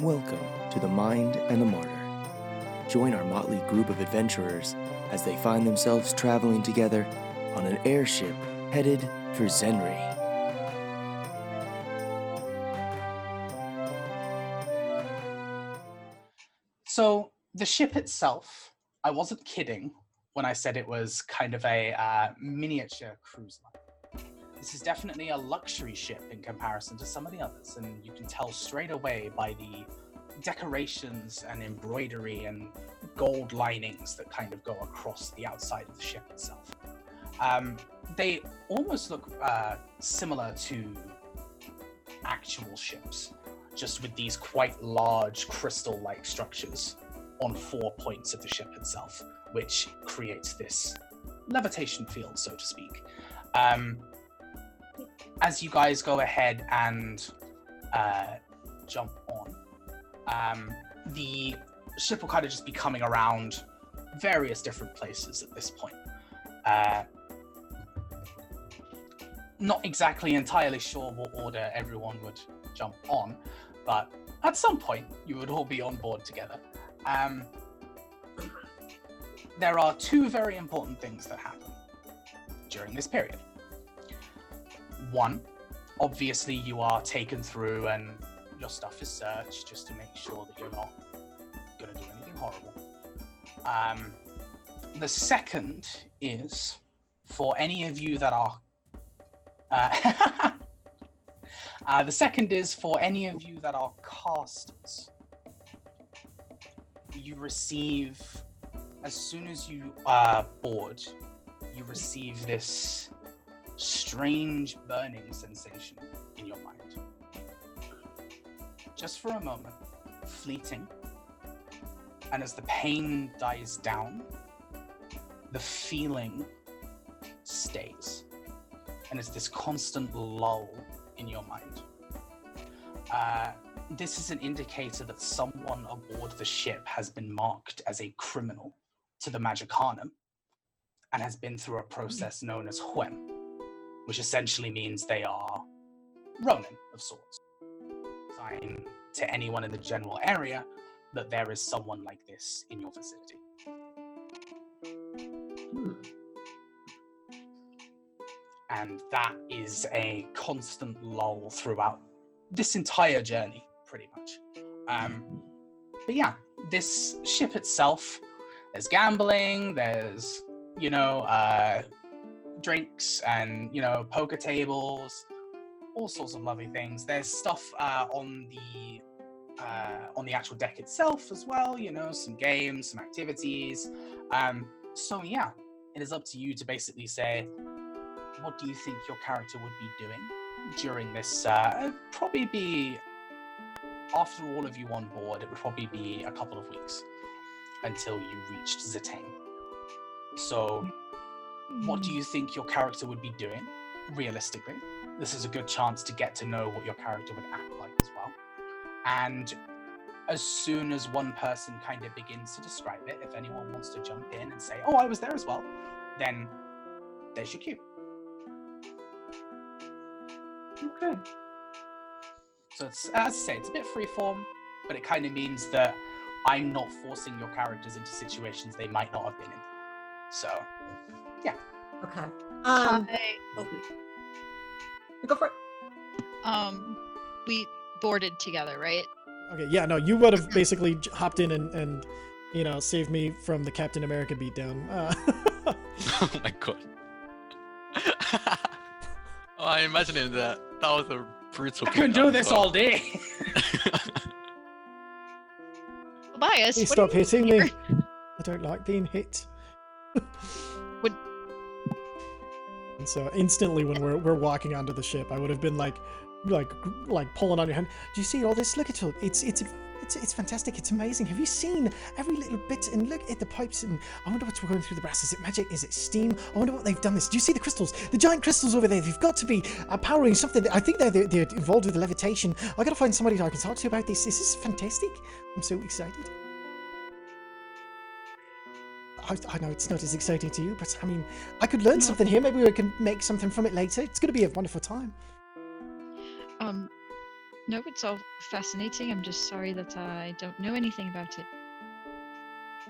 Welcome to The Mind and the Martyr. Join our motley group of adventurers as they find themselves traveling together on an airship headed for Zenri. So the ship itself, I wasn't kidding when I said it was kind of a uh, miniature cruise line. This is definitely a luxury ship in comparison to some of the others, and you can tell straight away by the decorations and embroidery and gold linings that kind of go across the outside of the ship itself. Um, they almost look uh, similar to actual ships, just with these quite large crystal like structures on four points of the ship itself, which creates this levitation field, so to speak. Um, as you guys go ahead and uh, jump on, um, the ship will kind of just be coming around various different places at this point. Uh, not exactly entirely sure what order everyone would jump on, but at some point you would all be on board together. Um, there are two very important things that happen during this period. One, obviously, you are taken through and your stuff is searched just to make sure that you're not going to do anything horrible. Um, the second is for any of you that are. Uh, uh, the second is for any of you that are casters. You receive, as soon as you are board, you receive this strange burning sensation in your mind. Just for a moment, fleeting, and as the pain dies down, the feeling stays. And it's this constant lull in your mind. Uh, this is an indicator that someone aboard the ship has been marked as a criminal to the Magicanum and has been through a process known as Huem, which essentially means they are Roman of sorts. Sign to anyone in the general area that there is someone like this in your vicinity. And that is a constant lull throughout this entire journey, pretty much. Um, but yeah, this ship itself, there's gambling, there's, you know, uh, drinks and, you know, poker tables, all sorts of lovely things. There's stuff uh, on the uh, on the actual deck itself as well. You know, some games, some activities. Um, so yeah, it is up to you to basically say, what do you think your character would be doing during this? Uh, probably be after all of you on board. It would probably be a couple of weeks until you reached Zitane. So, what do hmm. you think your character would be doing? Realistically, this is a good chance to get to know what your character would act like as well. And as soon as one person kind of begins to describe it, if anyone wants to jump in and say, "Oh, I was there as well," then there's your cue. Okay. So it's as I say, it's a bit freeform, but it kind of means that I'm not forcing your characters into situations they might not have been in. So yeah. Okay. Um, I, oh, go for it. um, we boarded together, right? Okay, yeah, no, you would have basically hopped in and, and you know, saved me from the Captain America beatdown. Uh, oh my god. oh, I imagining that that was a brutal. I could do this so- all day. Tobias, please stop hitting doing me. I don't like being hit. Would- And so instantly, when we're we're walking onto the ship, I would have been like, like, like pulling on your hand. Do you see all this? Look at it. It's it's it's it's fantastic. It's amazing. Have you seen every little bit? And look at the pipes. And I wonder what's going through the brass. Is it magic? Is it steam? I wonder what they've done. This. Do you see the crystals? The giant crystals over there. They've got to be uh, powering something. I think they're, they're they're involved with the levitation. I gotta find somebody I can talk to about this. This is fantastic. I'm so excited. I, I know it's not as exciting to you, but I mean, I could learn something here. Maybe we can make something from it later. It's going to be a wonderful time. Um, No, it's all fascinating. I'm just sorry that I don't know anything about it.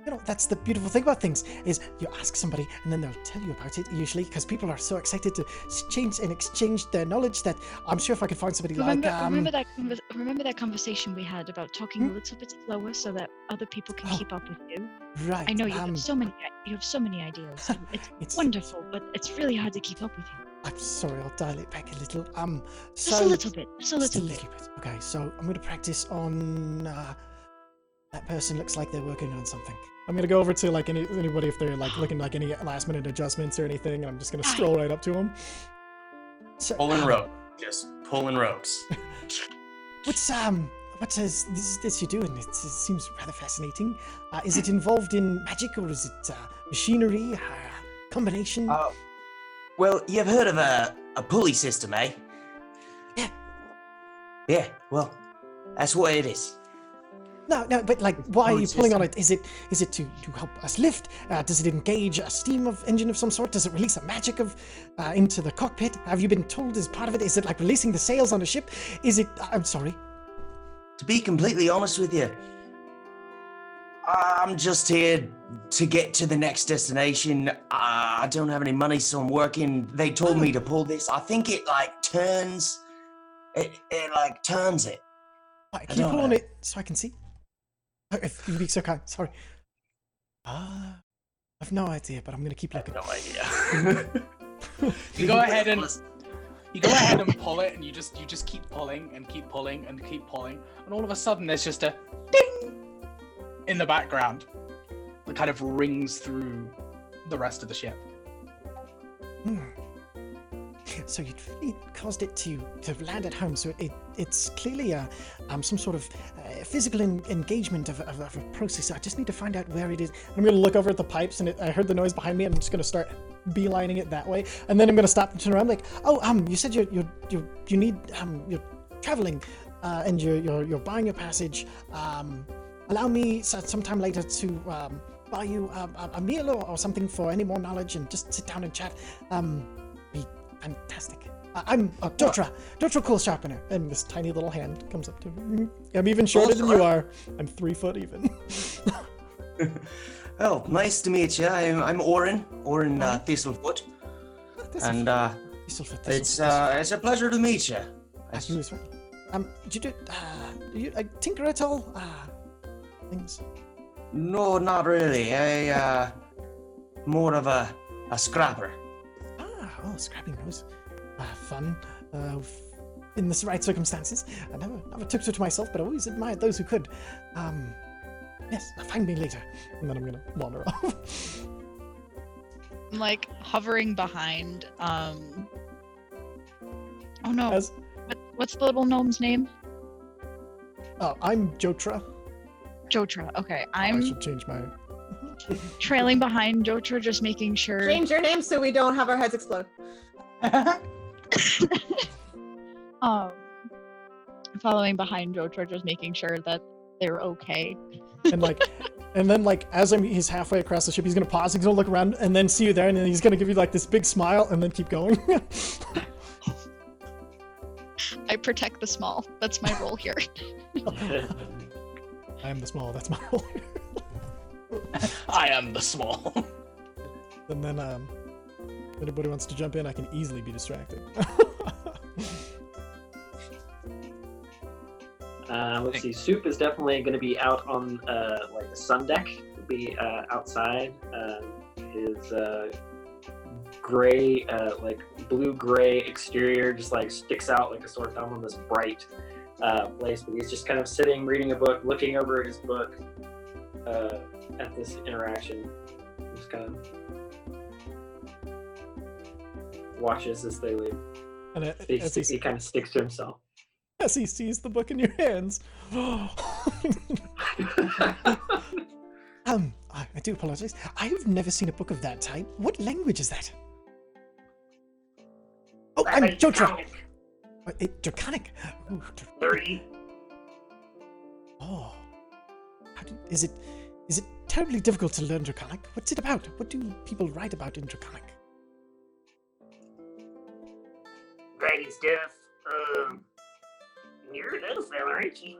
You know, that's the beautiful thing about things is you ask somebody and then they'll tell you about it usually because people are so excited to exchange and exchange their knowledge that I'm sure if I could find somebody Remember, like um, remember that remember that conversation we had about talking Hmm? a little bit slower so that other people can Oh, keep up with you. right I know you um, have so many you have so many ideas. It's it's wonderful, but it's really hard to keep up with you. I'm sorry, I'll dial it back a little. Um so Just a little bit. Just a just little bit. bit. Okay, so I'm gonna practice on uh, that person looks like they're working on something. I'm gonna go over to like any anybody if they're like looking like any last minute adjustments or anything, and I'm just gonna stroll right up to them. So, Pulling um, rope. Just pulling ropes. What's um what is this, this you're doing? It, it seems rather fascinating. Uh, is it involved in magic or is it uh, machinery? Uh, combination? Oh. Well, you've heard of a, a pulley system, eh? Yeah. Yeah, well, that's what it is. No, no, but like, why are pulley you pulling on it? Is it is it to, to help us lift? Uh, does it engage a steam of engine of some sort? Does it release a magic of uh, into the cockpit? Have you been told as part of it? Is it like releasing the sails on a ship? Is it? I'm sorry. To be completely honest with you, I'm just here to get to the next destination. I don't have any money, so I'm working. They told me to pull this. I think it like turns. It, it like turns it. Right, I can you don't pull on it so I can see? Uh, If you'd be so kind. Sorry. Ah, I've no idea, but I'm gonna keep I have looking. no idea. You go ahead and you go ahead and pull it, and you just you just keep pulling and keep pulling and keep pulling, and all of a sudden there's just a ding in the background that kind of rings through the rest of the ship. Hmm. So really caused it to to land at home. So it it's clearly a um some sort of uh, physical en- engagement of, of, of a process. I just need to find out where it is. I'm gonna look over at the pipes, and it, I heard the noise behind me. I'm just gonna start beelining it that way, and then I'm gonna stop and turn around. Like, oh, um, you said you're you you you need um you're traveling, uh, and you're you're you're buying your passage. Um, allow me so- sometime later to um buy you um, a, a meal or, or something for any more knowledge, and just sit down and chat. Um, fantastic. I'm uh, Jotra, Jotra Quill Sharpener, and this tiny little hand comes up to me. I'm even shorter than you are. I'm three foot even. Oh, nice to meet you. I'm, I'm Orin, Orin uh, Thistlefoot, and uh, this will fit, this will it's fit, this will uh, it's a pleasure to meet you. Ah, you as well. Um, do you do, uh, do you uh, tinker at all? Uh, things. No, not really. I uh, more of a a scrapper. Ah, oh, scrapping those. Uh, fun. Uh, in the right circumstances. I never, never took to it myself, but I always admired those who could. Um, yes, find me later. And then I'm gonna wander off. I'm like hovering behind. Um. Oh no! As, What, what's the little gnome's name? oh, I'm Jotra. Jotra. Okay, I'm. I'm should change my. Trailing behind Jotra, just making sure. Change your name so we don't have our heads explode. um, following behind Jotra, just making sure that they're okay. and like and then like as I'm he's halfway across the ship, he's gonna pause, he's gonna look around and then see you there, and then he's gonna give you like this big smile and then keep going. I protect the small. That's my role here. I am the small, that's my role. I am the small. and then um if anybody wants to jump in, I can easily be distracted. Uh, let's see. Soup is definitely going to be out on uh, like the sun deck. He'll be uh, outside. Um, his uh, gray, uh, like blue gray exterior, just like sticks out like a sore thumb on this bright uh, place. But he's just kind of sitting, reading a book, looking over his book uh, at this interaction. Just kind of watches as they leave. and uh, He, as, he, he kind of sticks to himself. as he sees the book in your hands. um, I, I do apologize. I have never seen a book of that type. What language is that? Oh, I'm Jotra. It, Draconic. Ooh, Dr- Thirty. Oh, How do, is it? Is it terribly difficult to learn Draconic? What's it about? What do people write about in Draconic? dragon stuff. Um, You're a little fella, aren't you?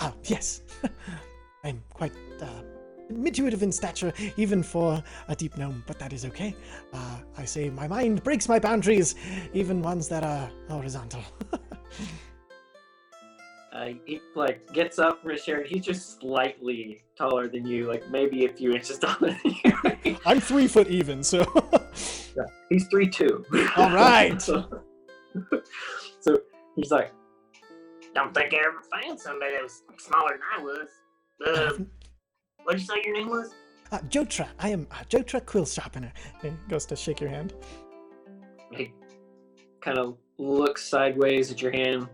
Ah, yes. I'm quite uh, in stature, even for a deep gnome, but that is okay. Uh, I say my mind breaks my boundaries, even ones that are horizontal. Uh, he like gets up from his chair and he's just slightly taller than you, like maybe a few inches taller than you. I'm three foot even, so. yeah, he's three two. All right. so, so he's like, Don't think I ever found somebody that was smaller than I was. Uh, what'd you say your name was? Uh, Jotra, I am uh, Jotra Quill Sharpener. He goes to shake your hand. he kind of looks sideways at your hand,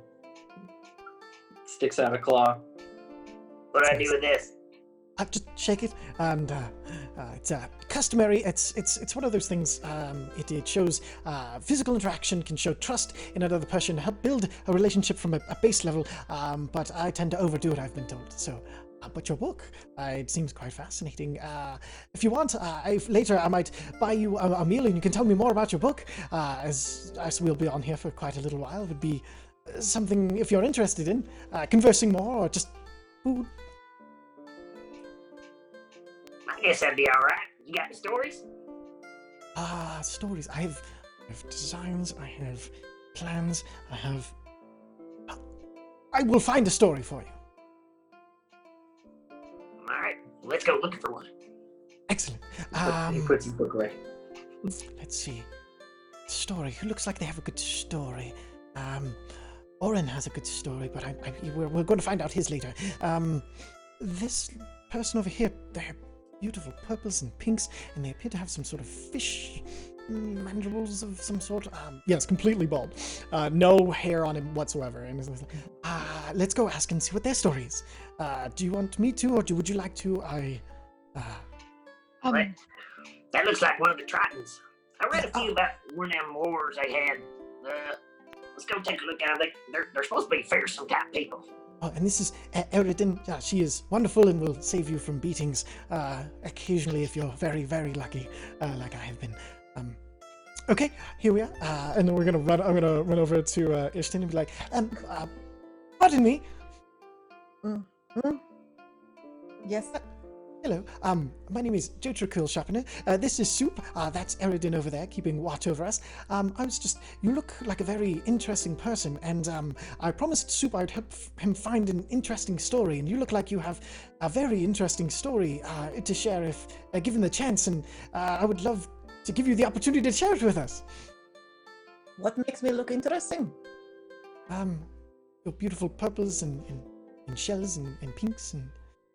sticks out a claw. What do I do with this? I just shake it, and uh, uh, it's uh, customary. It's it's it's one of those things. Um, it, it shows uh, physical interaction, can show trust in another person, help build a relationship from a, a base level. Um, but I tend to overdo it. I've been told. So, uh, but your book, uh, it seems quite fascinating. Uh, if you want, uh, if later I might buy you a, a meal, and you can tell me more about your book. Uh, as as we'll be on here for quite a little while, it would be uh, something if you're interested in uh, conversing more or just food. I guess that'd be alright. You got any stories? Ah, stories. I have, I have designs. I have plans. I have. I will find a story for you. Alright, let's go looking for one. Excellent. he Um, puts his book away. let's see. Story. Who looks like they have a good story? Um, Orin has a good story, but I, I, we're, we're going to find out his later. Um, this person over here, they're beautiful purples and pinks, and they appear to have some sort of fish mandibles of some sort. Um, yes, completely bald. Uh, no hair on him whatsoever. And like, ah, let's go ask and see what their story is. Uh, do you want me to, or do, would you like to? I. Uh, um, that looks like one of the Tritons. I read a few about one of them wars they had. Let's go take a look at them. They, they're, they're supposed to be fearsome type people. Oh, and this is uh, Eridan. Yeah, she is wonderful and will save you from beatings uh, occasionally if you're very, very lucky, uh, like I have been. Um, okay, here we are. Uh, and then we're gonna run. I'm gonna run over to uh, Ishtin and be like, um, uh, pardon me. Yes. Hello. Um, my name is Jotra Quill Sharpener. Uh, this is Soup. Uh, that's Eridan over there, keeping watch over us. Um, I was just. You look like a very interesting person, and um, I promised Soup I'd help him find an interesting story, and you look like you have a very interesting story uh, to share if uh, given the chance, and uh, I would love to give you the opportunity to share it with us. What makes me look interesting? Um, your beautiful purples and, and, and shells and, and pinks and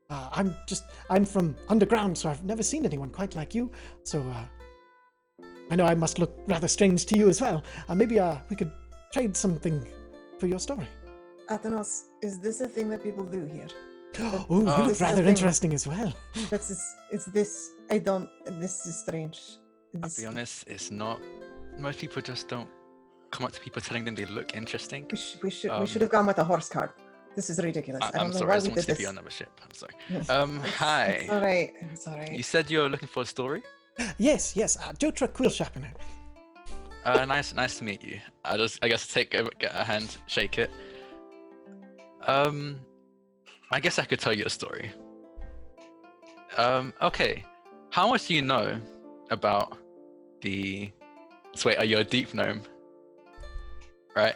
uh, I'm just I'm from underground, so I've never seen anyone quite like you. So uh, I know I must look rather strange to you as well. Uh, maybe uh, we could trade something for your story. Athanos, is this a thing that people do here? Oh, you look This is the rather interesting as well. That's is, is this I don't this is strange. I'll be honest, it's not. Most people just don't come up to people telling them they look interesting. we, sh- we should we um, should have gone with a horse card. This is ridiculous. I, I don't I'm know sorry, why I we just want did this. on another ship. I'm sorry. Yes. Um, hi. It's all right. It's all You said you're looking for a story. Yes, yes, uh, Jotra Quill Sharpener. Uh, nice, nice to meet you. I just, I guess, take a, get a hand, shake it. Um, I guess I could tell you a story. Um, okay. How much do you know about the? So wait, are you a deep gnome? Right.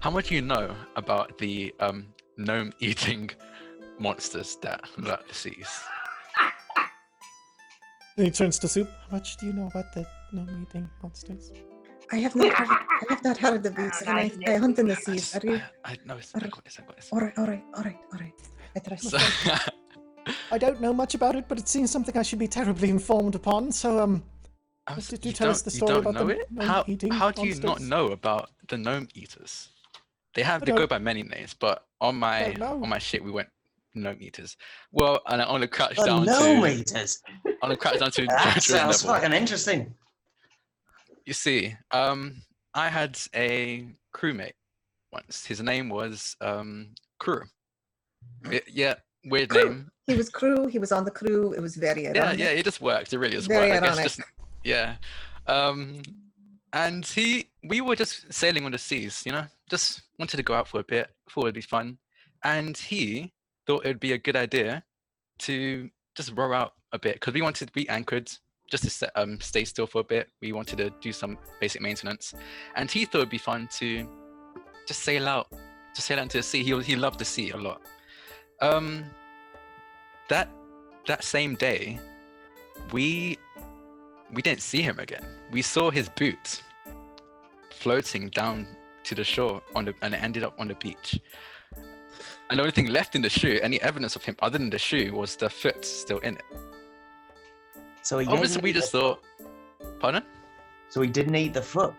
How much do you know about the um gnome eating monsters that lurk the seas? And he turns to Soup. How much do you know about the gnome-eating monsters? I have not heard, I have not heard of these, and I, I hunt in the I seas. Are you? I, I know it's. are I you- got this. I got this. All right, all right, all right, all right. I trust So. I don't know much about it, but it seems something I should be terribly informed upon. So, um, I'm Did s- you tell us the story you don't about know the it? gnome How, eating how do you not know about the gnome eaters? They have I they go by many names, but on my don't on my ship we went gnome eaters. Well, and I only crouched The down gnome to eaters. on the crouched down to That sounds level. fucking interesting. You see, um, I had a crewmate once. His name was um Crew. Y- yeah, weird Crew. name. He was crew. He was on the crew. It was very Yeah, ironic. yeah, it just worked. It really just Very worked. I guess just yeah. Um, and he, we were just sailing on the seas, you know, just wanted to go out for a bit, thought it'd be fun, and he thought it'd be a good idea to just row out a bit because we wanted to be anchored just to set, um, stay still for a bit. We wanted to do some basic maintenance, and he thought it'd be fun to just sail out, to sail out into the sea. He he loved the sea a lot. Um, that that same day, we we didn't see him again. We saw his boots floating down to the shore on the and it ended up on the beach. And the only thing left in the shoe, any evidence of him other than the shoe, was the foot still in it. So he Obviously, didn't we eat just foot. thought, pardon? So he didn't eat the foot.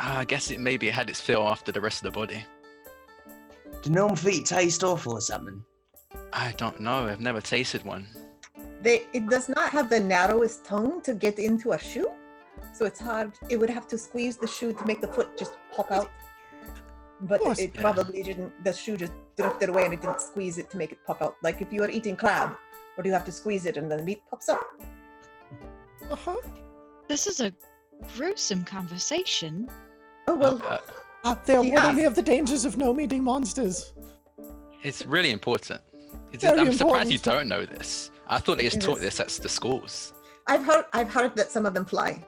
Ah, I guess it maybe had its fill after the rest of the body. Do gnome feet taste awful or something? I don't know. I've never tasted one. They, it does not have the narrowest tongue to get into a shoe, so it's hard. It would have to squeeze the shoe to make the foot just pop out. But course. it Yeah. probably didn't. The shoe just drifted away and it didn't squeeze it to make it pop out. Like if you are eating crab, or do you have to squeeze it and then the meat pops up? Uh-huh. This is a gruesome conversation. Oh well, Uh, Uh, they are Yeah. warning me of the dangers of gnome eating monsters. it's really important. It's, Very I'm surprised you don't know this. I thought they just taught this at the schools. I've heard. I've heard that some of them fly.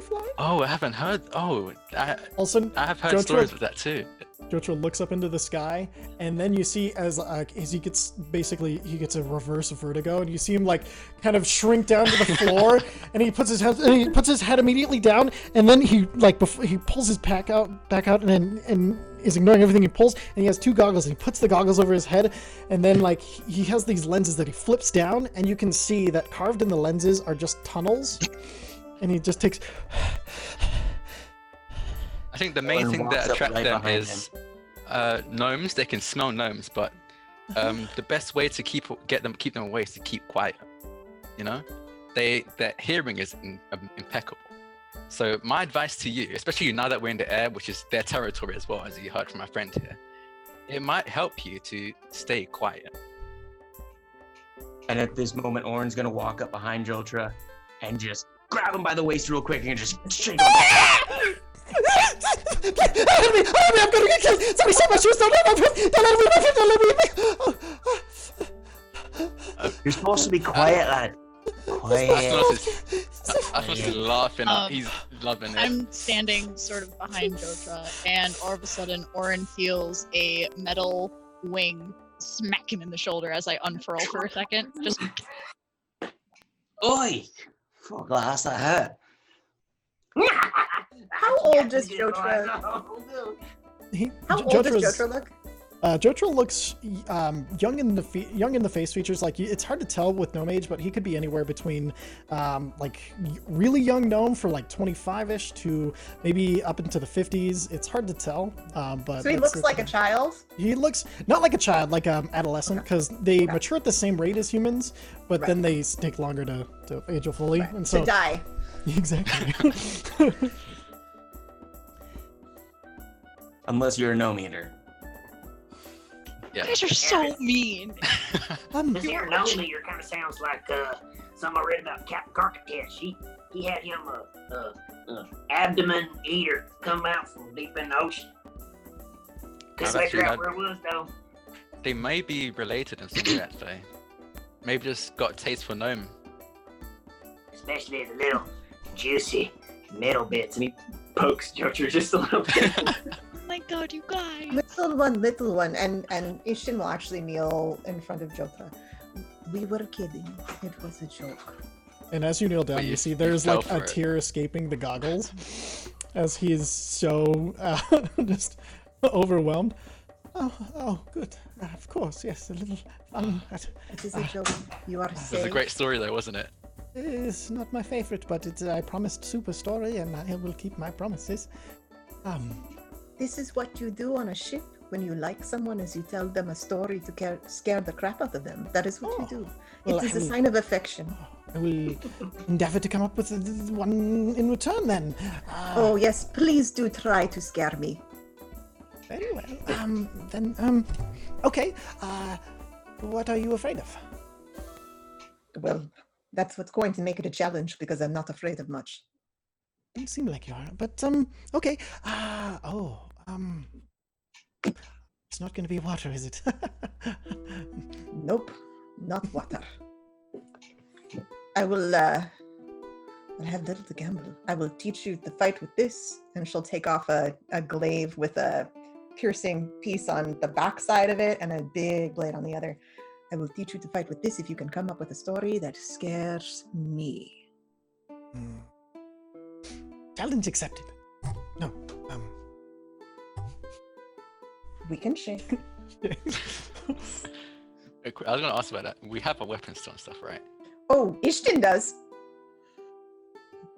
They fly. Oh, I haven't heard. Oh, I, Also, I have heard Jotra- stories of that too. Jotra looks up into the sky, and then you see as uh, as he gets basically he gets a reverse vertigo, and you see him like kind of shrink down to the floor, and he puts his head and he puts his head immediately down, and then he like before he pulls his pack out back out, and then and is ignoring everything he pulls, and he has two goggles, and he puts the goggles over his head, and then like he has these lenses that he flips down, and you can see that carved in the lenses are just tunnels, and he just takes. I think the main thing that attracts right them is uh, gnomes. They can smell gnomes, but um, the best way to keep get them keep them away is to keep quiet. You know, they their hearing is in, um, impeccable. So my advice to you, especially now that we're in the air, which is their territory as well, as you heard from my friend here, it might help you to stay quiet. And at this moment, Orin's gonna walk up behind Jotra and just grab him by the waist real quick and just shake him. Help me! Help me! I'm gonna get killed! Somebody save my shoes! Don't let my friend! Don't let me! My friend! Don't let me! Oh, You're supposed to be quiet, lad. Quiet. Asmos is, is laughing. Um, He's loving it. I'm standing sort of behind Jotra, and all of a sudden, Orin feels a metal wing smack him in the shoulder as I unfurl for a second. Just Oi! Fuck, lass, that hurt. How old is Jotra? He, How old does Jotra's- Jotra look? Uh, Jotra looks um, young in the fe- young in the face features. Like it's hard to tell with gnome age, but he could be anywhere between um, like really young gnome for like 25ish to maybe up into the 50s. It's hard to tell. Um, but So he looks like a child. He looks not like a child, like um adolescent, because they Okay. mature at the same rate as humans, but Right. then they take longer to, to age fully. Right, And to die. exactly. Unless you're a gnome eater. Yeah. you guys are so mean. um, This here gnome eater kind of sounds like uh, something I read about Captain Carcass. He he had him a, a, a abdomen eater come out from deep in the ocean. Couldn't I've figure actually out had- where it was though. They may be related in some way, actually. Maybe just got a taste for gnome. Especially the little juicy metal bits. And he pokes Jotra just a little bit. Oh my god, you guys. Little one, little one, and and Ishtin will actually kneel in front of Jotra. We were kidding. It was a joke. And as you kneel down, you, you- see there's like a it. tear escaping the goggles as he's so uh, just overwhelmed. Oh, oh, good. Uh, of course, yes, a little fun. But It is a joke. You are It was a great story, though, wasn't it? it's not my favorite, but it's, I promised super story, and I will keep my promises. Um, This is what you do on a ship when you like someone, is you tell them a story to care, scare the crap out of them. That is what Oh, you do. well, it is I a will- sign of affection. I will endeavor to come up with uh, one in return then. Uh, Oh yes, please do try to scare me. Very well. Um, then, um, okay. Uh, what are you afraid of? Well, that's what's going to make it a challenge because I'm not afraid of much. Doesn't seem like you are. But um, okay. Ah, oh, um, it's not going to be water, is it? Nope, not water. I will uh I have little to gamble. I will teach you to fight with this, and she'll take off a, a glaive with a piercing piece on the back side of it and a big blade on the other. I will teach you to fight with this if you can come up with a story that scares me. Hmm. Challenge accepted. No, We can shake. Uh, I was gonna ask about that. We have a weapon store and stuff, right? Oh, Ishtin does.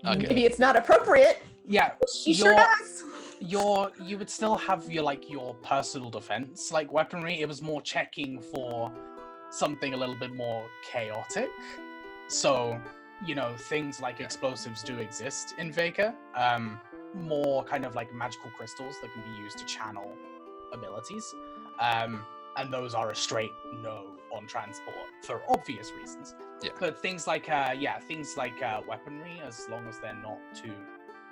Okay. Maybe it's not appropriate. Yeah, but She sure You're- does. your you would still have your like your personal defense like weaponry. It was more checking for something a little bit more chaotic. So, you know, things like explosives do exist in Vega. Um, more kind of like magical crystals that can be used to channel abilities. Um, and those are a straight no on transport for obvious reasons. Yeah. But things like uh yeah, things like uh weaponry, as long as they're not too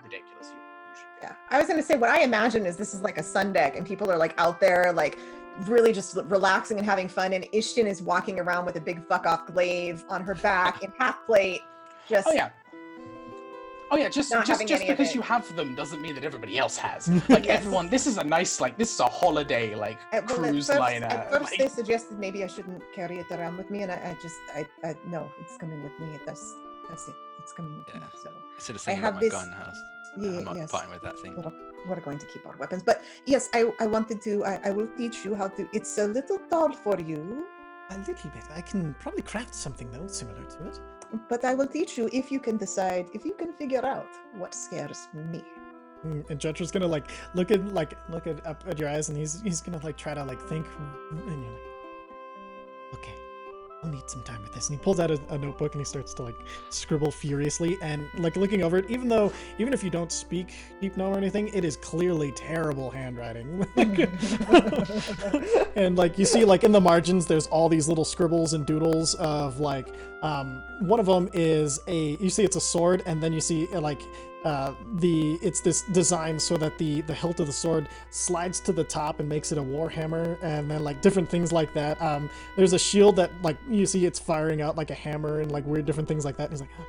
ridiculous, you usually Yeah, I was gonna say what I imagine is this is like a sun deck, and people are like out there, like really just relaxing and having fun, and Ishtin is walking around with a big fuck off glaive on her back in half plate, just Oh yeah. Oh yeah, just just just because you have them doesn't mean that everybody else has. Like Yes. everyone, this is a nice like this is a holiday like At, well, at cruise first, liner. at first like- they suggested maybe I shouldn't carry it around with me, and I, I just, I, I, no, it's coming with me. That's, that's it. It's coming with me. So Instead of I thinking have about my this- gun house, yeah, I'm not yes, parting with that thing. we're, we're going to keep our weapons. But yes, I, I wanted to. I, I will teach you how to. It's a little tall for you, a little bit. I can probably craft something though similar to it. But I will teach you if you can decide, if you can figure out what scares me. Mm, And Jotra's gonna like look at like look at up at your eyes, and he's he's gonna like try to like think, and you're like, okay, I'll need some time with this. And he pulls out a, a notebook and he starts to like scribble furiously, and like looking over it. Even though even if you don't speak Deep Gnome or anything, it is clearly terrible handwriting. and like you see like in the margins there's all these little scribbles and doodles of like um one of them is a you see it's a sword and then you see like uh the it's this design so that the the hilt of the sword slides to the top and makes it a warhammer and then like different things like that um there's a shield that like you see it's firing out like a hammer and like weird different things like that and he's like huh.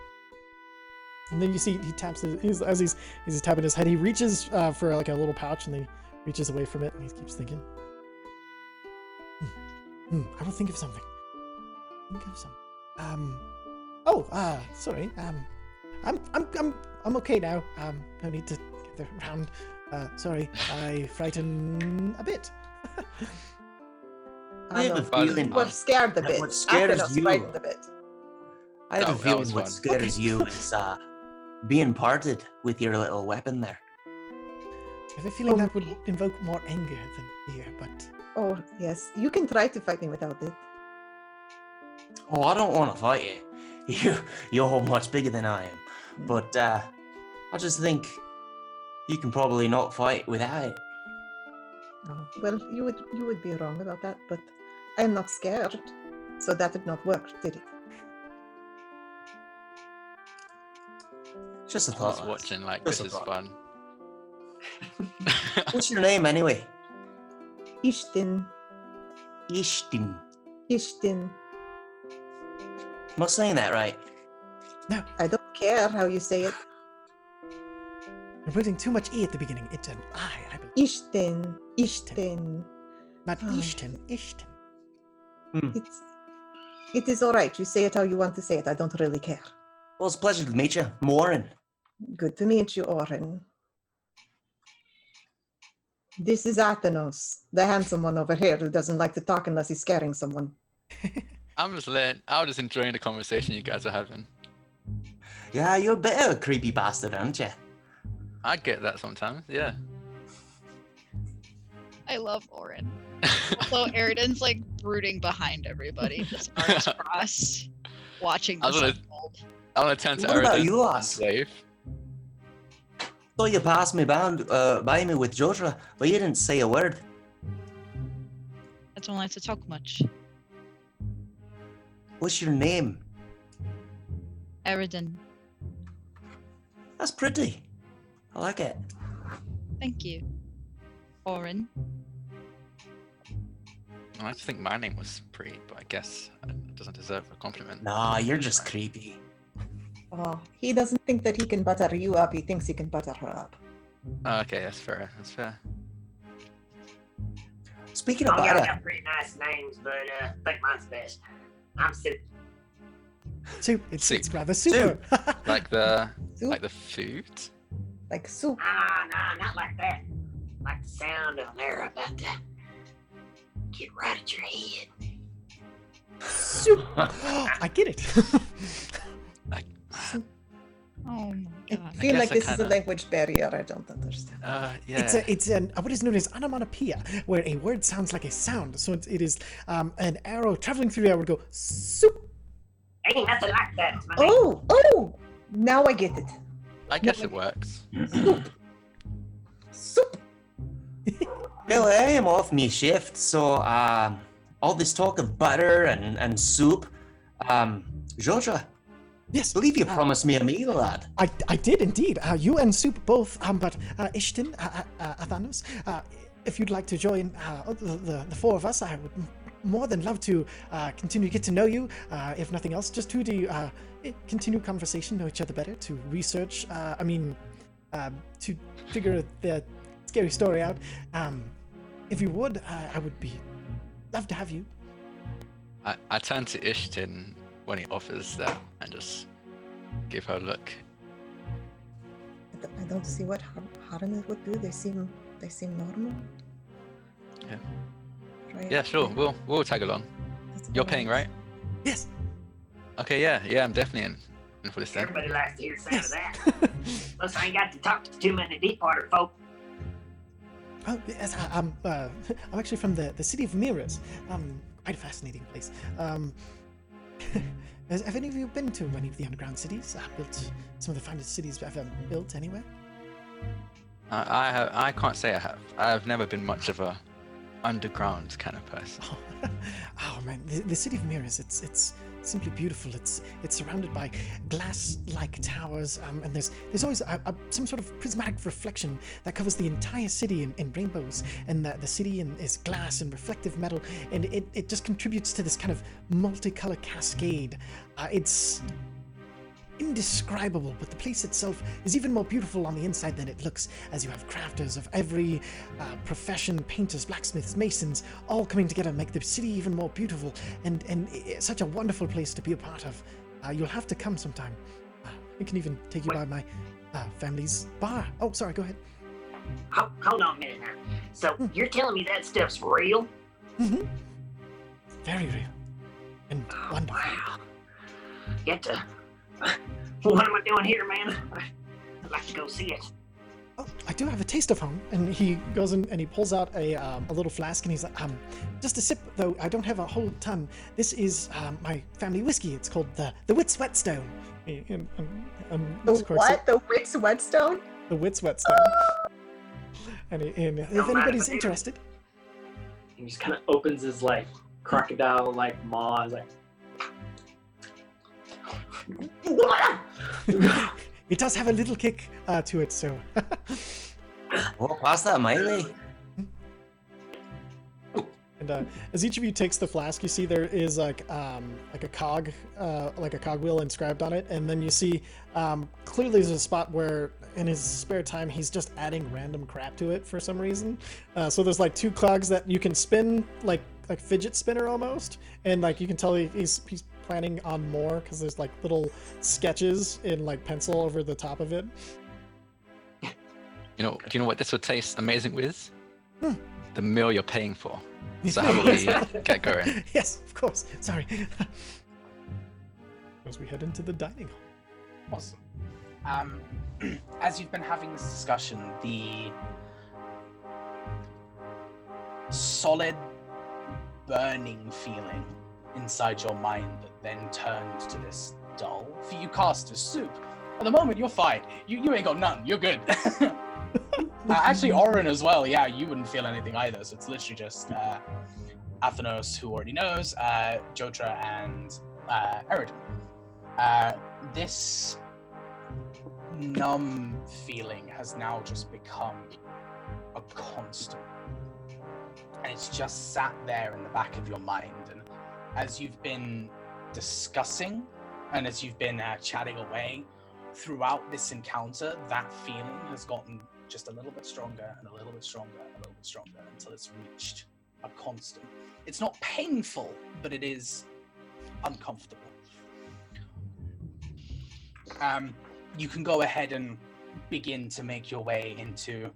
and then you see he taps his he's, as he's he's tapping his head he reaches uh, for like a little pouch and then he reaches away from it and he keeps thinking Hmm, I will think of something. Think of something. Um. Oh, uh, sorry. Um, I'm, I'm, I'm, I'm okay now. Um, no need to get around. Uh, sorry, I frighten a bit. I have a know. Fine. feeling. What scared the bit? what scares Athenos you. frightened the bit. I have That- a feeling what fun. scares you is uh, being parted with your little weapon there. I have a feeling Oh. that would invoke more anger than fear, but Oh yes, you can try to fight me without it. Oh, I don't want to fight you. You, you're much bigger than I am. But uh, I just think you can probably not fight without it. Oh, well, you would you would be wrong about that, but I am not scared. So that did not work, did it? Just a thought. was watching like Just this is fun. What's your name anyway? Ishtin, Ishtin. Ishtin. Am I saying that right? No, I don't care how you say it. you're putting too much e at the beginning. It's an I, I believe. Ishtin, Ishtin. Not ah. Oh. Ishtin, Ishtin. Hmm. It's it is all right. You say it how you want to say it. I don't really care. Well, it's a pleasure to meet you. I'm Warren. Good to meet you, Orin. This is Athenos, the handsome one over here who doesn't like to talk unless he's scaring someone. I'm just letting, I'm just enjoying the conversation you guys are having. Yeah, you're a bit of a creepy bastard, aren't you? I get that sometimes, yeah. I love Orin. So Eridan's like brooding behind everybody, just arms crossed, watching I this was gonna- unfold. I'm gonna turn to What about you, and lass? wave. Thought you passed me by, uh, by me with Jotra, but you didn't say a word. I don't like to talk much. What's your name? Eridan. That's pretty. I like it. Thank you. Orin. I like to think my name was pretty, but I guess it doesn't deserve a compliment. Nah, you're just creepy. Oh, he doesn't think that he can butter you up. He thinks he can butter her up. Oh, okay, that's fair. That's fair. Speaking of y'all butter, got pretty nice names, but uh, I think mine's best. I'm Soup. Soup. It's, Soup. it's rather super. Like the Soup, like the food. like soup. Ah, nah, not like that. Like the sound of an arrow about to get right at your head. soup. I get it. Like, Oh my I god. feel guess like I this is a language barrier. I don't understand. uh, yeah. It's a, it's an what is known as onomatopoeia, where a word sounds like a sound. So it, it is um, an arrow traveling through the air would go soup. Ain't nothing like that. It's. Oh, oh! Now I get it. I guess it works. Soup. well, I am off me shift, so um, all this talk of butter and, and soup. Um, Jotra, Yes, believe you uh, promised me a meal, lad. I, I did indeed. Uh, you and Soup both, um, but uh, Ishtin, uh, uh, uh, Athanos, uh, if you'd like to join uh, the, the, the four of us, I would m- more than love to uh, continue to get to know you. Uh, if nothing else, just to do, uh, eh, continue conversation, know each other better, to research. Uh, I mean, um, to figure the scary story out. Um, if you would, uh, I would be love to have you. I, I turn to Ishtin when he offers that and just give her a look. I don't- I don't see what har- harm it would do. They seem they seem normal. Yeah. Right? Yeah, sure. We'll we'll tag along. that's You're paying, right? Yes. Okay, yeah, yeah. I'm definitely in, in for this then. Everybody likes to hear the sound Yes. of that. Plus, I ain't got to talk to too many deep water folk. Oh, yes, I, I'm, uh, I'm actually from the, the city of Mirrors. Um, quite a fascinating place. Um, has, have any of you been to any of the underground cities? Uh, built some of the finest cities ever built anywhere? Uh, I have. I can't say I have. I've never been much of a underground kind of person. Oh, oh man, the, the city of Mirrors, it's it's simply beautiful. It's it's surrounded by glass-like towers, um, and there's there's always a, a, some sort of prismatic reflection that covers the entire city in, in rainbows, and the, the city in, is glass and reflective metal, and it, it just contributes to this kind of multicolor cascade. Uh, it's indescribable, but the place itself is even more beautiful on the inside than it looks, as you have crafters of every uh, profession painters, blacksmiths, masons all coming together to make the city even more beautiful and, and it's such a wonderful place to be a part of. Uh, you'll have to come sometime. Uh, I can even take you by my uh, family's bar. Oh, sorry, go ahead. Ho- hold on a minute now. So Hmm. you're telling me that stuff's real? Mm-hmm. Very real and Oh, wonderful. wow. Get to. What am I doing here, man? I'd like to go see it. Oh, I do have a taste of home. And he goes in and he pulls out a, um, a little flask and he's like, um, just a sip, though I don't have a whole ton. This is um, my family whiskey. It's called the the Wits Whetstone. And- and- and- and The of course, what? The Wits Whetstone? The Wits Whetstone. And, he- and if Don't anybody's if I do. interested, He just kind of opens his like crocodile like maw. Like, it does have a little kick uh, to it. So Oh, pass that, Miley. And uh, as each of you takes the flask, you see there is like um, like a cog, uh, like a cogwheel inscribed on it, and then you see um, clearly there's a spot where in his spare time he's just adding random crap to it for some reason. Uh, so there's like two cogs that you can spin like like fidget spinner almost, and like you can tell he, he's he's planning on more because there's like little sketches in like pencil over the top of it. You know, do you know what this would taste amazing with? Hmm. The meal you're paying for. So how about we get going? yes, of course. Sorry. As we head into the dining hall. Awesome. Um, as you've been having this discussion, the solid, burning feeling inside your mind that then turns to this doll for you cast as soup. At the moment, you're fine. You, you ain't got none. You're good. uh, actually, Orin as well. Yeah, you wouldn't feel anything either. So it's literally just uh, Athanos, who already knows, uh, Jotra, and uh, Eridan. Uh, this numb feeling has now just become a constant. And it's just sat there in the back of your mind. And as you've been discussing and as you've been uh, chatting away throughout this encounter, that feeling has gotten just a little bit stronger and a little bit stronger and a little bit stronger until it's reached a constant. It's not painful, but it is uncomfortable. Um, you can go ahead and begin to make your way into.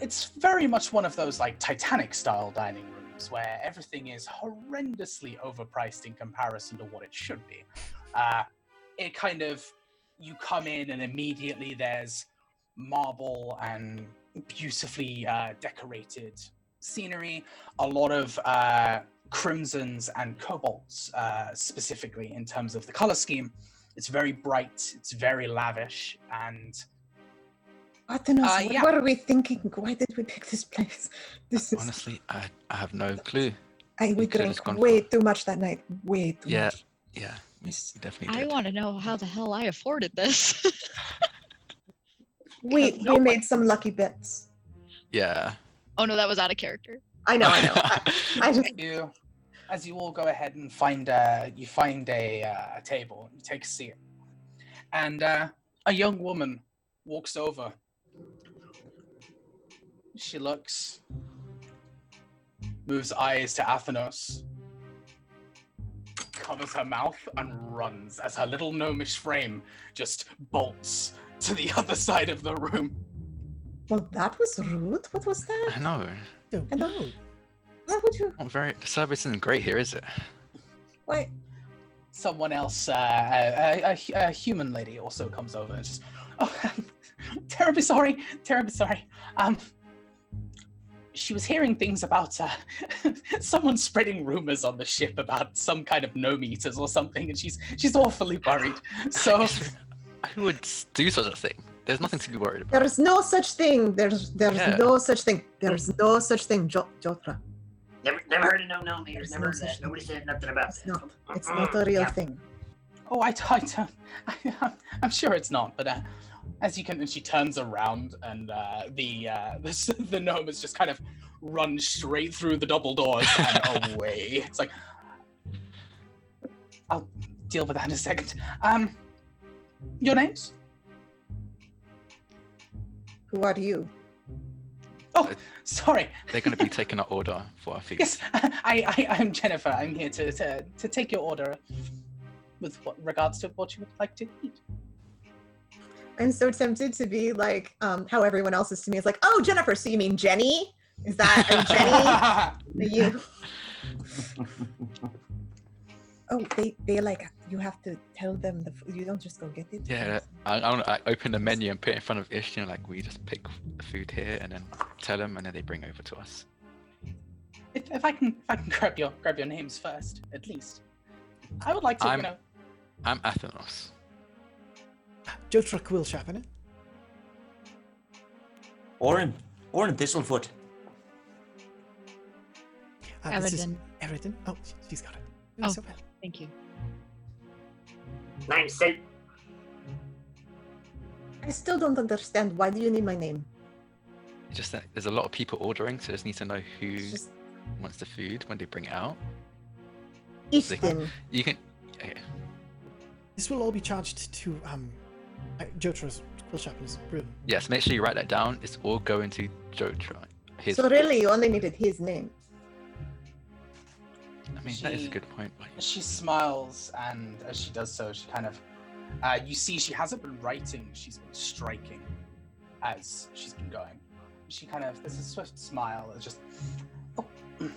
It's very much one of those like Titanic style dining rooms where everything is horrendously overpriced in comparison to what it should be. Uh, it kind of, you come in and immediately there's marble and beautifully uh, decorated scenery, a lot of uh, crimsons and cobalts, uh, specifically in terms of the color scheme. It's very bright, it's very lavish, and Athenos, Uh, what, yeah. what are we thinking? Why did we pick this place? This is. Honestly, I, I have no clue. I, we we drank way for- too much that night. Way too Yeah, much. yeah, we Yes. definitely I did. want to know how the hell I afforded this. We no we one- made some lucky bets. Yeah. oh no, that was out of character. I know, I know. I, I just you, as you all go ahead and find uh, you find a, uh, a table, you take a seat, and uh, a young woman walks over. She looks, moves eyes to Athenos, covers her mouth, and runs as her little gnomish frame just bolts to the other side of the room. well, that was rude. What was that? I know. I don't- no. Why would you? Not very. The service isn't great here, is it? Why? someone else, uh, a, a, a, a human lady, also comes over and just, oh, terribly sorry, terribly sorry. Um, she was hearing things about uh, someone spreading rumors on the ship about some kind of gnome eaters or something, and she's she's awfully worried. So Who would do such a thing? There's nothing to be worried about. There is no such thing. There's there's Yeah. no such thing. There's no such thing. Jo- Jotra. Never, never heard of no gnome eaters. Never no heard that. Nobody said nothing about It's that. not. It's not a real Yeah. thing. Oh, I, I don't. I, I'm sure it's not, but uh, as you can, and she turns around, and uh, the uh, the the gnome has just kind of run straight through the double doors and away. It's like I'll deal with that in a second. Um, your names? Who are you? Oh, sorry. They're going to be taking our order for our feast. Yes, I, I I'm Jennifer. I'm here to to, to take your order with what, regards to what you would like to eat. I'm so tempted to be like um, how everyone else is to me. It's like, oh, Jennifer. So you mean Jenny? Is that are you Jenny? Are you? Oh, they they like you have to tell them the f- you don't just go get it. Yeah, I, I, I open the menu and put it in front of Ish, you know, like we just pick the food here and then tell them, and then they bring over to us. If, if I can, if I can grab your grab your names first, at least. I would like to, I'm- you know. I'm Athenos. Jotra Quill Sharpener. Orin. Orin Thistlefoot. Uh, this is Everton. Eridan. Oh, she's got it. Oh. So well. Thank you. Name soup. I still don't understand. Why do you need my name? It's just that there's a lot of people ordering, so I just need to know who It's just wants the food when they bring it out. Ishtin. You can. Okay. This will all be charged to um, Jotra's Quill Sharpener's room. Yes, make sure you write that down. It's all going to Jotra. His. So really, you only needed his name. I mean, that is a good point. but- She smiles, and as she does so, she kind of. Uh, you see, she hasn't been writing; she's been striking as she's been going. She kind of there's a swift smile. It's just. Oh.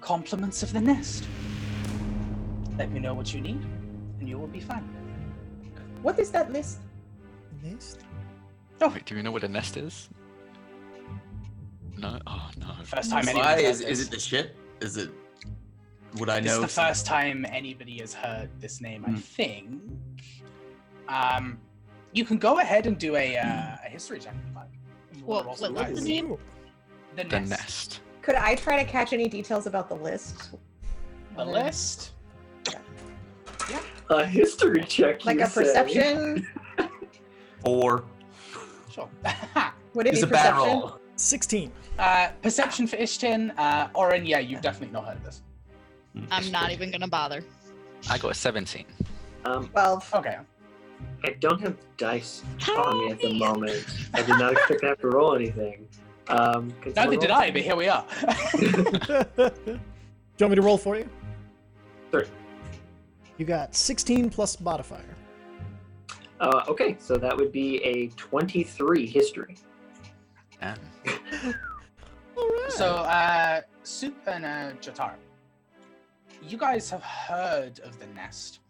Compliments of the nest. Let me know what you need, and you will be fine. What is that list? Nest? Oh, wait, do you know what a nest is? No? Oh, no. First time Why anyone is, heard is this. it the shit? Is it? Would I This is the first time anybody has heard this name, I Hmm. think. Um, you can go ahead and do a, uh, a history check if you like. You wanna What- roll some what was dice. the name? The The nest. nest. Could I try to catch any details about the list? The list. Yeah. A history check. Like you a say. perception. Or Sure. Would it it's be a bad perception? roll. 16. uh, perception for Ishtin. Uh, Orin, yeah, you've definitely not heard of this. I'm not even gonna bother. I got a 17. Um, Twelve. Okay. I don't have dice on me at the moment. I did not expect to have to roll anything. Um, could Neither someone did I, but here we are. Do you want me to roll for you? Sure. You got 16 plus modifier. Uh, okay, so that would be a 23 history. Damn. All right. So, uh, Soup and uh, Jotaro, you guys have heard of the Nest.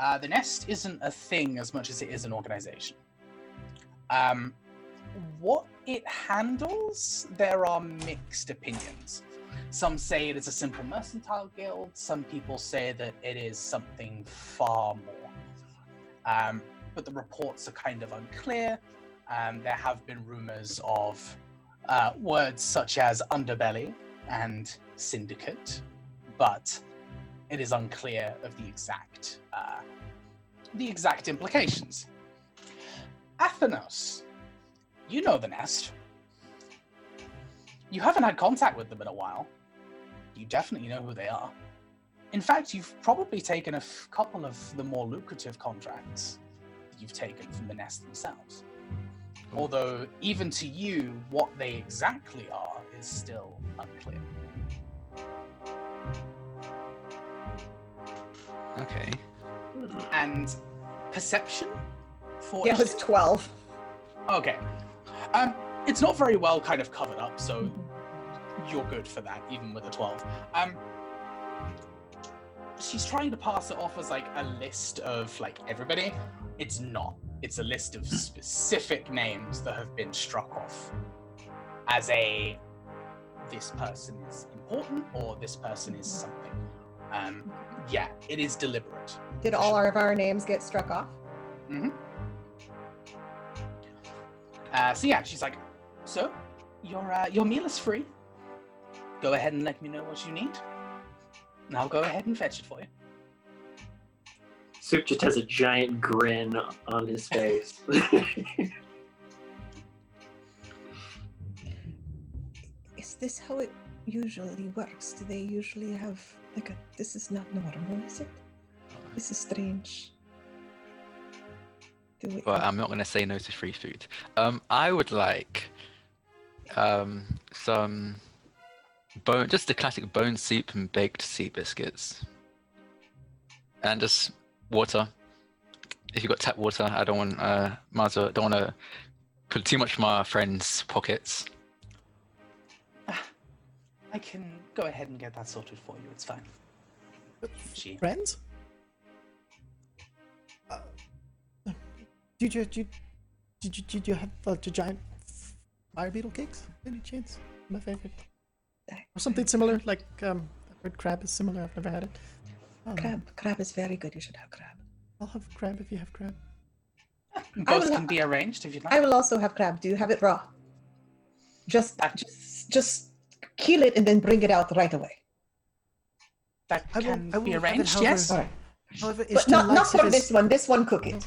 Uh, the Nest isn't a thing as much as it is an organization. Um, what it handles, there are mixed opinions. Some say it is a simple mercantile guild. Some people say that it is something far more. Um, but the reports are kind of unclear. Um, there have been rumors of uh, words such as underbelly and syndicate, but it is unclear of the exact uh, the exact implications. Athenos, you know the nest. You haven't had contact with them in a while. You definitely know who they are. In fact, you've probably taken a f- couple of the more lucrative contracts that you've taken from the nest themselves. Although, even to you, what they exactly are is still unclear. Okay. And perception for Yeah, it was twelve. Okay. Um, it's not very well kind of covered up, so you're good for that, even with a 12. Um, she's trying to pass it off as like a list of like everybody. It's not. It's a list of specific names that have been struck off as a this person is important or this person is something. Um, yeah, it is deliberate. Did all of our names get struck off? Mm-hmm. Uh, so yeah, she's like, so your uh, your meal is free. Go ahead and let me know what you need, and I'll go ahead and fetch it for you. Soup just has a giant grin on his face. Is this how it usually works? Do they usually have like a? This is not normal, is it? This is strange. Do we? But I'm not going to say no to free food. Um, I would like um, some bone, just the classic bone soup and baked sea biscuits, and just water. If you've got tap water, I don't want uh, might as well- don't want to put too much from my friends' pockets. I can go ahead and get that sorted for you. It's fine. She Friends? Uh, did you, did you, did you, did you have uh, the giant fire beetle cakes? Any chance? My favorite. Or something similar, like um, I've heard crab is similar. I've never had it. Um, crab. Crab is very good. You should have crab. I'll have crab if you have crab. both will can ha- be arranged if you'd like. I will also have crab. Do you have it raw? Just, That- just, just kill it and then bring it out right away. that I will- can I will be arranged. however- Yes. All right. However, But not, not likes for as- this one. This one, cook it.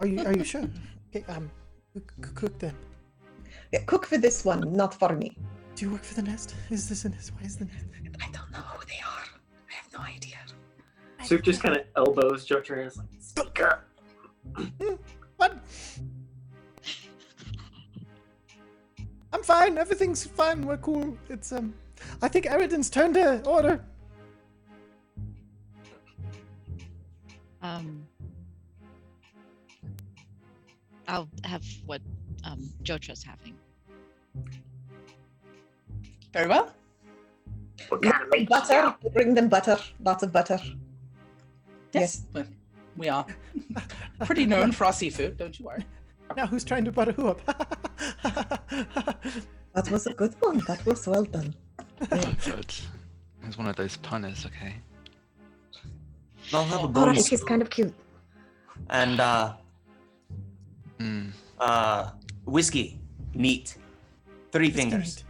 Are you, are you sure? Okay, um, c- c- cook then. Yeah, cook for this one, not for me. Do you work for the nest? Is this a nest? Why is the nest? I don't know who they are. I have no idea. Soup just kind of elbows Jotaro and is like, speak up. What? I'm fine. Everything's fine. We're cool. It's um. I think Eridan's turned to order. Um, I'll have what um Jotra's having. Very well. What kind of meat Butter. got? Bring them butter. Lots of butter. Yes. Well, we are pretty known for our seafood. Don't you worry. Now who's trying to butter who up? That was a good one. That was well done. Oh, God. It was one of those punners, okay. I'll have a All bone right, he's kind of cute. and uh, Hmm. uh, whiskey, neat, three fingers.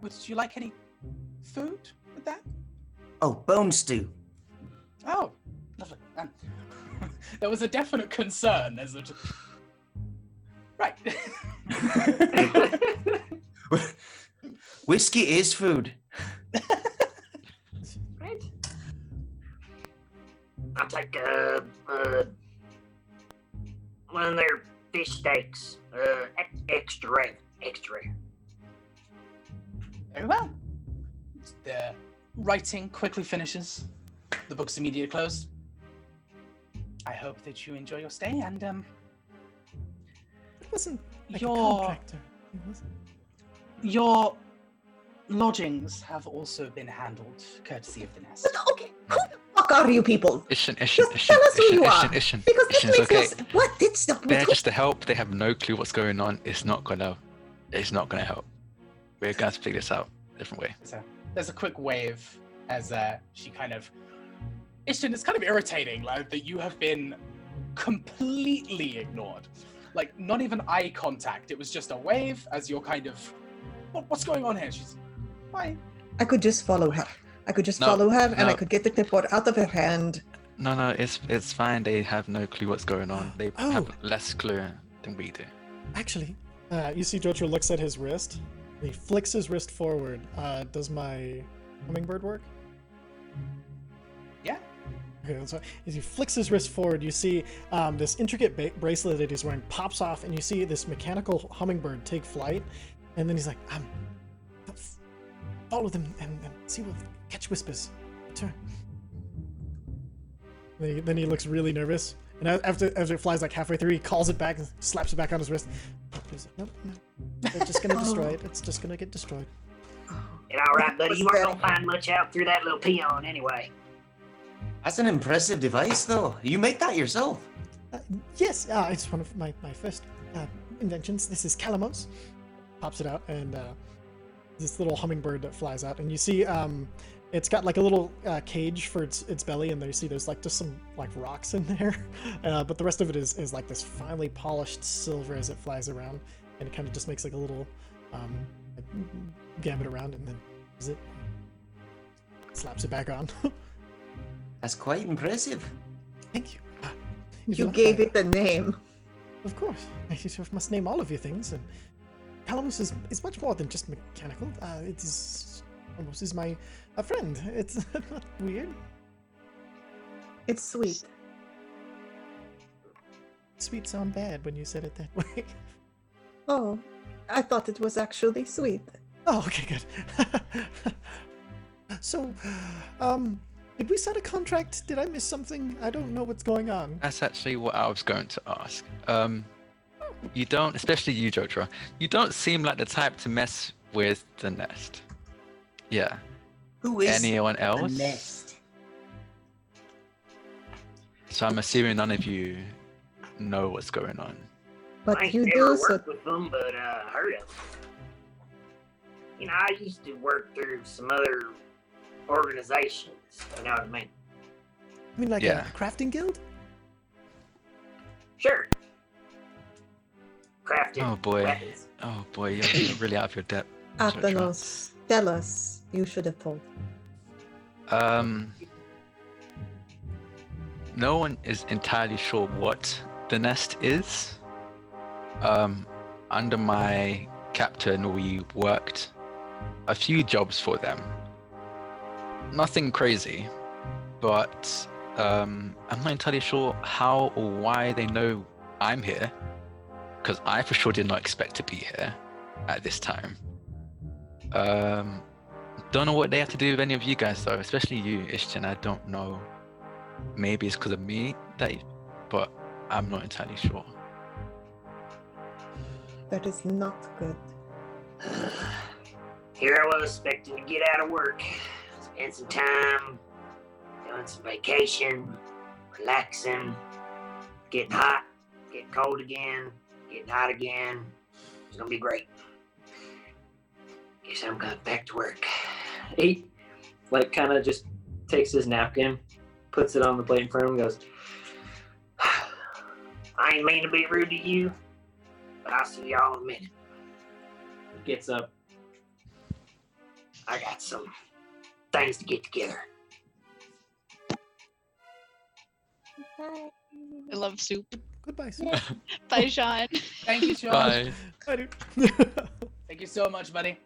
Would, would you like any food with that? Oh, bone stew. Oh, lovely. Um, there was a definite concern as a. Right. Whiskey is food. Right. I'll take uh, uh, one of their fish steaks. Uh, extra. Extra rare. Very well. The writing quickly finishes. The book's immediately closed. I hope that you enjoy your stay and um, It wasn't like Your- a contractor. It wasn't. your lodgings have also been handled courtesy of the nest. But okay, who the fuck are you people? Ishin, Ishin, Just Ishin, tell us who Ishin, you Ishin, are. Ishin, Because this makes it's no What? It's the They're just to help. They have no clue what's going on. It's not gonna. It's not gonna help. We're gonna have to figure this out a different way. So there's a quick wave as uh, she kind of. Ishtin, it's kind of irritating, like that you have been completely ignored. Like not even eye contact. It was just a wave as you're kind of. What, what's going on here? She's. Why? I could just follow her. I could just No, follow her, and I could get the clipboard out of her hand. No, no, it's it's fine. They have no clue what's going on. They Oh. have less clue than we do. Actually, uh, you see Jotra looks at his wrist. He flicks his wrist forward. Uh, does my hummingbird work? Yeah. Okay, that's right. As he flicks his wrist forward, you see um, this intricate ba- bracelet that he's wearing pops off, and you see this mechanical hummingbird take flight. And then he's like, um, follow them and, and see what catch whispers. Return. Then he, then he looks really nervous. And after after it flies like halfway through, he calls it back and slaps it back on his wrist. He's like, nope, no. They're just gonna destroy it. It's just gonna get destroyed. And all right, buddy, you What's weren't gonna find much out through that little peon anyway. That's an impressive device, though. You make that yourself. Uh, yes, uh, it's one of my, my first uh, inventions. This is Calamos. Pops it out, and uh, this little hummingbird that flies out, and you see um, it's got like a little uh, cage for its its belly, and there you see there's like just some like rocks in there, uh, but the rest of it is is like this finely polished silver as it flies around, and it kind of just makes like a little um, like, gambit around, and then is it slaps it back on. That's quite impressive. Thank you. Uh, You know, gave I- it the name. Of course. I sort of must name all of your things. And Calamus is, is much more than just mechanical. Uh, it is almost is my a friend. It's not weird. It's sweet. Sweet sound bad when you said it that way. Oh, I thought it was actually sweet. Oh, okay, good. so, um, did we sign a contract? Did I miss something? I don't know what's going on. That's actually what I was going to ask. Um, you don't, especially you, Jotra. You don't seem like the type to mess with the nest. Yeah. Who is Anyone the else? nest? So I'm assuming none of you know what's going on. But I you do so. worked with them, but uh, heard of them. You know, I used to work through some other organizations. You know what I mean? I mean, like Yeah. a crafting guild? Sure. Crafting Oh boy. weapons. Oh boy, you're you're really out of your depth. Jotra. Athenos, tell us. You should have told. Um, no one is entirely sure what the nest is. Um, under my captain, we worked a few jobs for them. Nothing crazy, but um, I'm not entirely sure how or why they know I'm here. Because I for sure did not expect to be here at this time. Um, don't know what they have to do with any of you guys though, especially you, Ishtin. I don't know. Maybe it's because of me that, you- but I'm not entirely sure. That is not good. Here I was expecting to get out of work, spend some time doing some vacation, relaxing, getting hot, getting cold again, getting hot again. It's gonna be great. He said, I'm going back to work. He, like, kind of just takes his napkin, puts it on the plate in front of him, goes, I ain't mean to be rude to you, but I'll see y'all in a minute. Gets up. I got some things to get together. Bye. I love soup. Goodbye, soup. Bye, Sean. Thank you, Sean. Bye. Bye Thank you so much, buddy.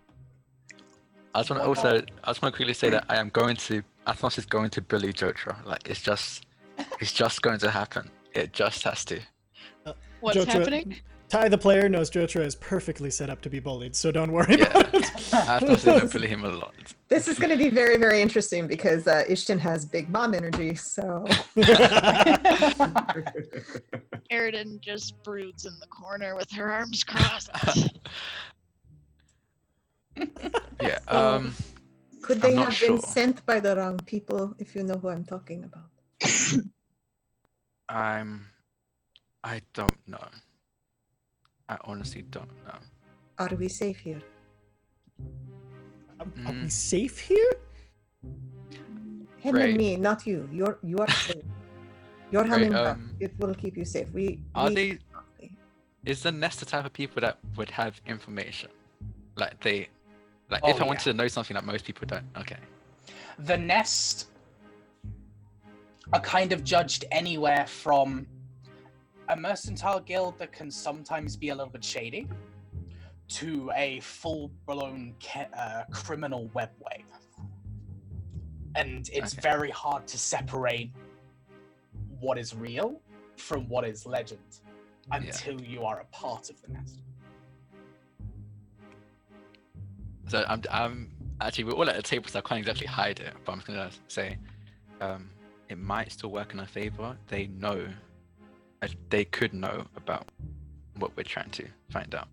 I just want to also, I just want to quickly say that I am going to, Athos is going to bully Jotra. Like it's just, it's just going to happen. It just has to. What's Jotra- happening? Ty, the player, knows Jotra is perfectly set up to be bullied, so don't worry Yeah. about it. Athos is going to bully him a lot. This is going to be very, very interesting because uh, Ishtin has big mom energy. So Eridan just broods in the corner with her arms crossed. Yeah. Um. could I'm they not have been sent by the wrong people? If you know who I'm talking about. I'm. I don't know. I honestly don't know. Are we safe here? Are we Mm. safe here? Him Right. and me, not you. You're you are safe. Your Right, hummingbird. um, it will keep you safe. We Are we- they? Is the nest the type of people that would have information? Like they, like if Oh, I wanted to know something that most people don't. Okay. the nest are kind of judged anywhere from a mercantile guild that can sometimes be a little bit shady to a full-blown ca- uh, criminal webway and it's Okay. very hard to separate what is real from what is legend until you are a part of the nest So I'm, I'm actually we're all at a table, so I can't exactly hide it. But I'm just gonna say, um, it might still work in our favor. They know, uh, they could know about what we're trying to find out.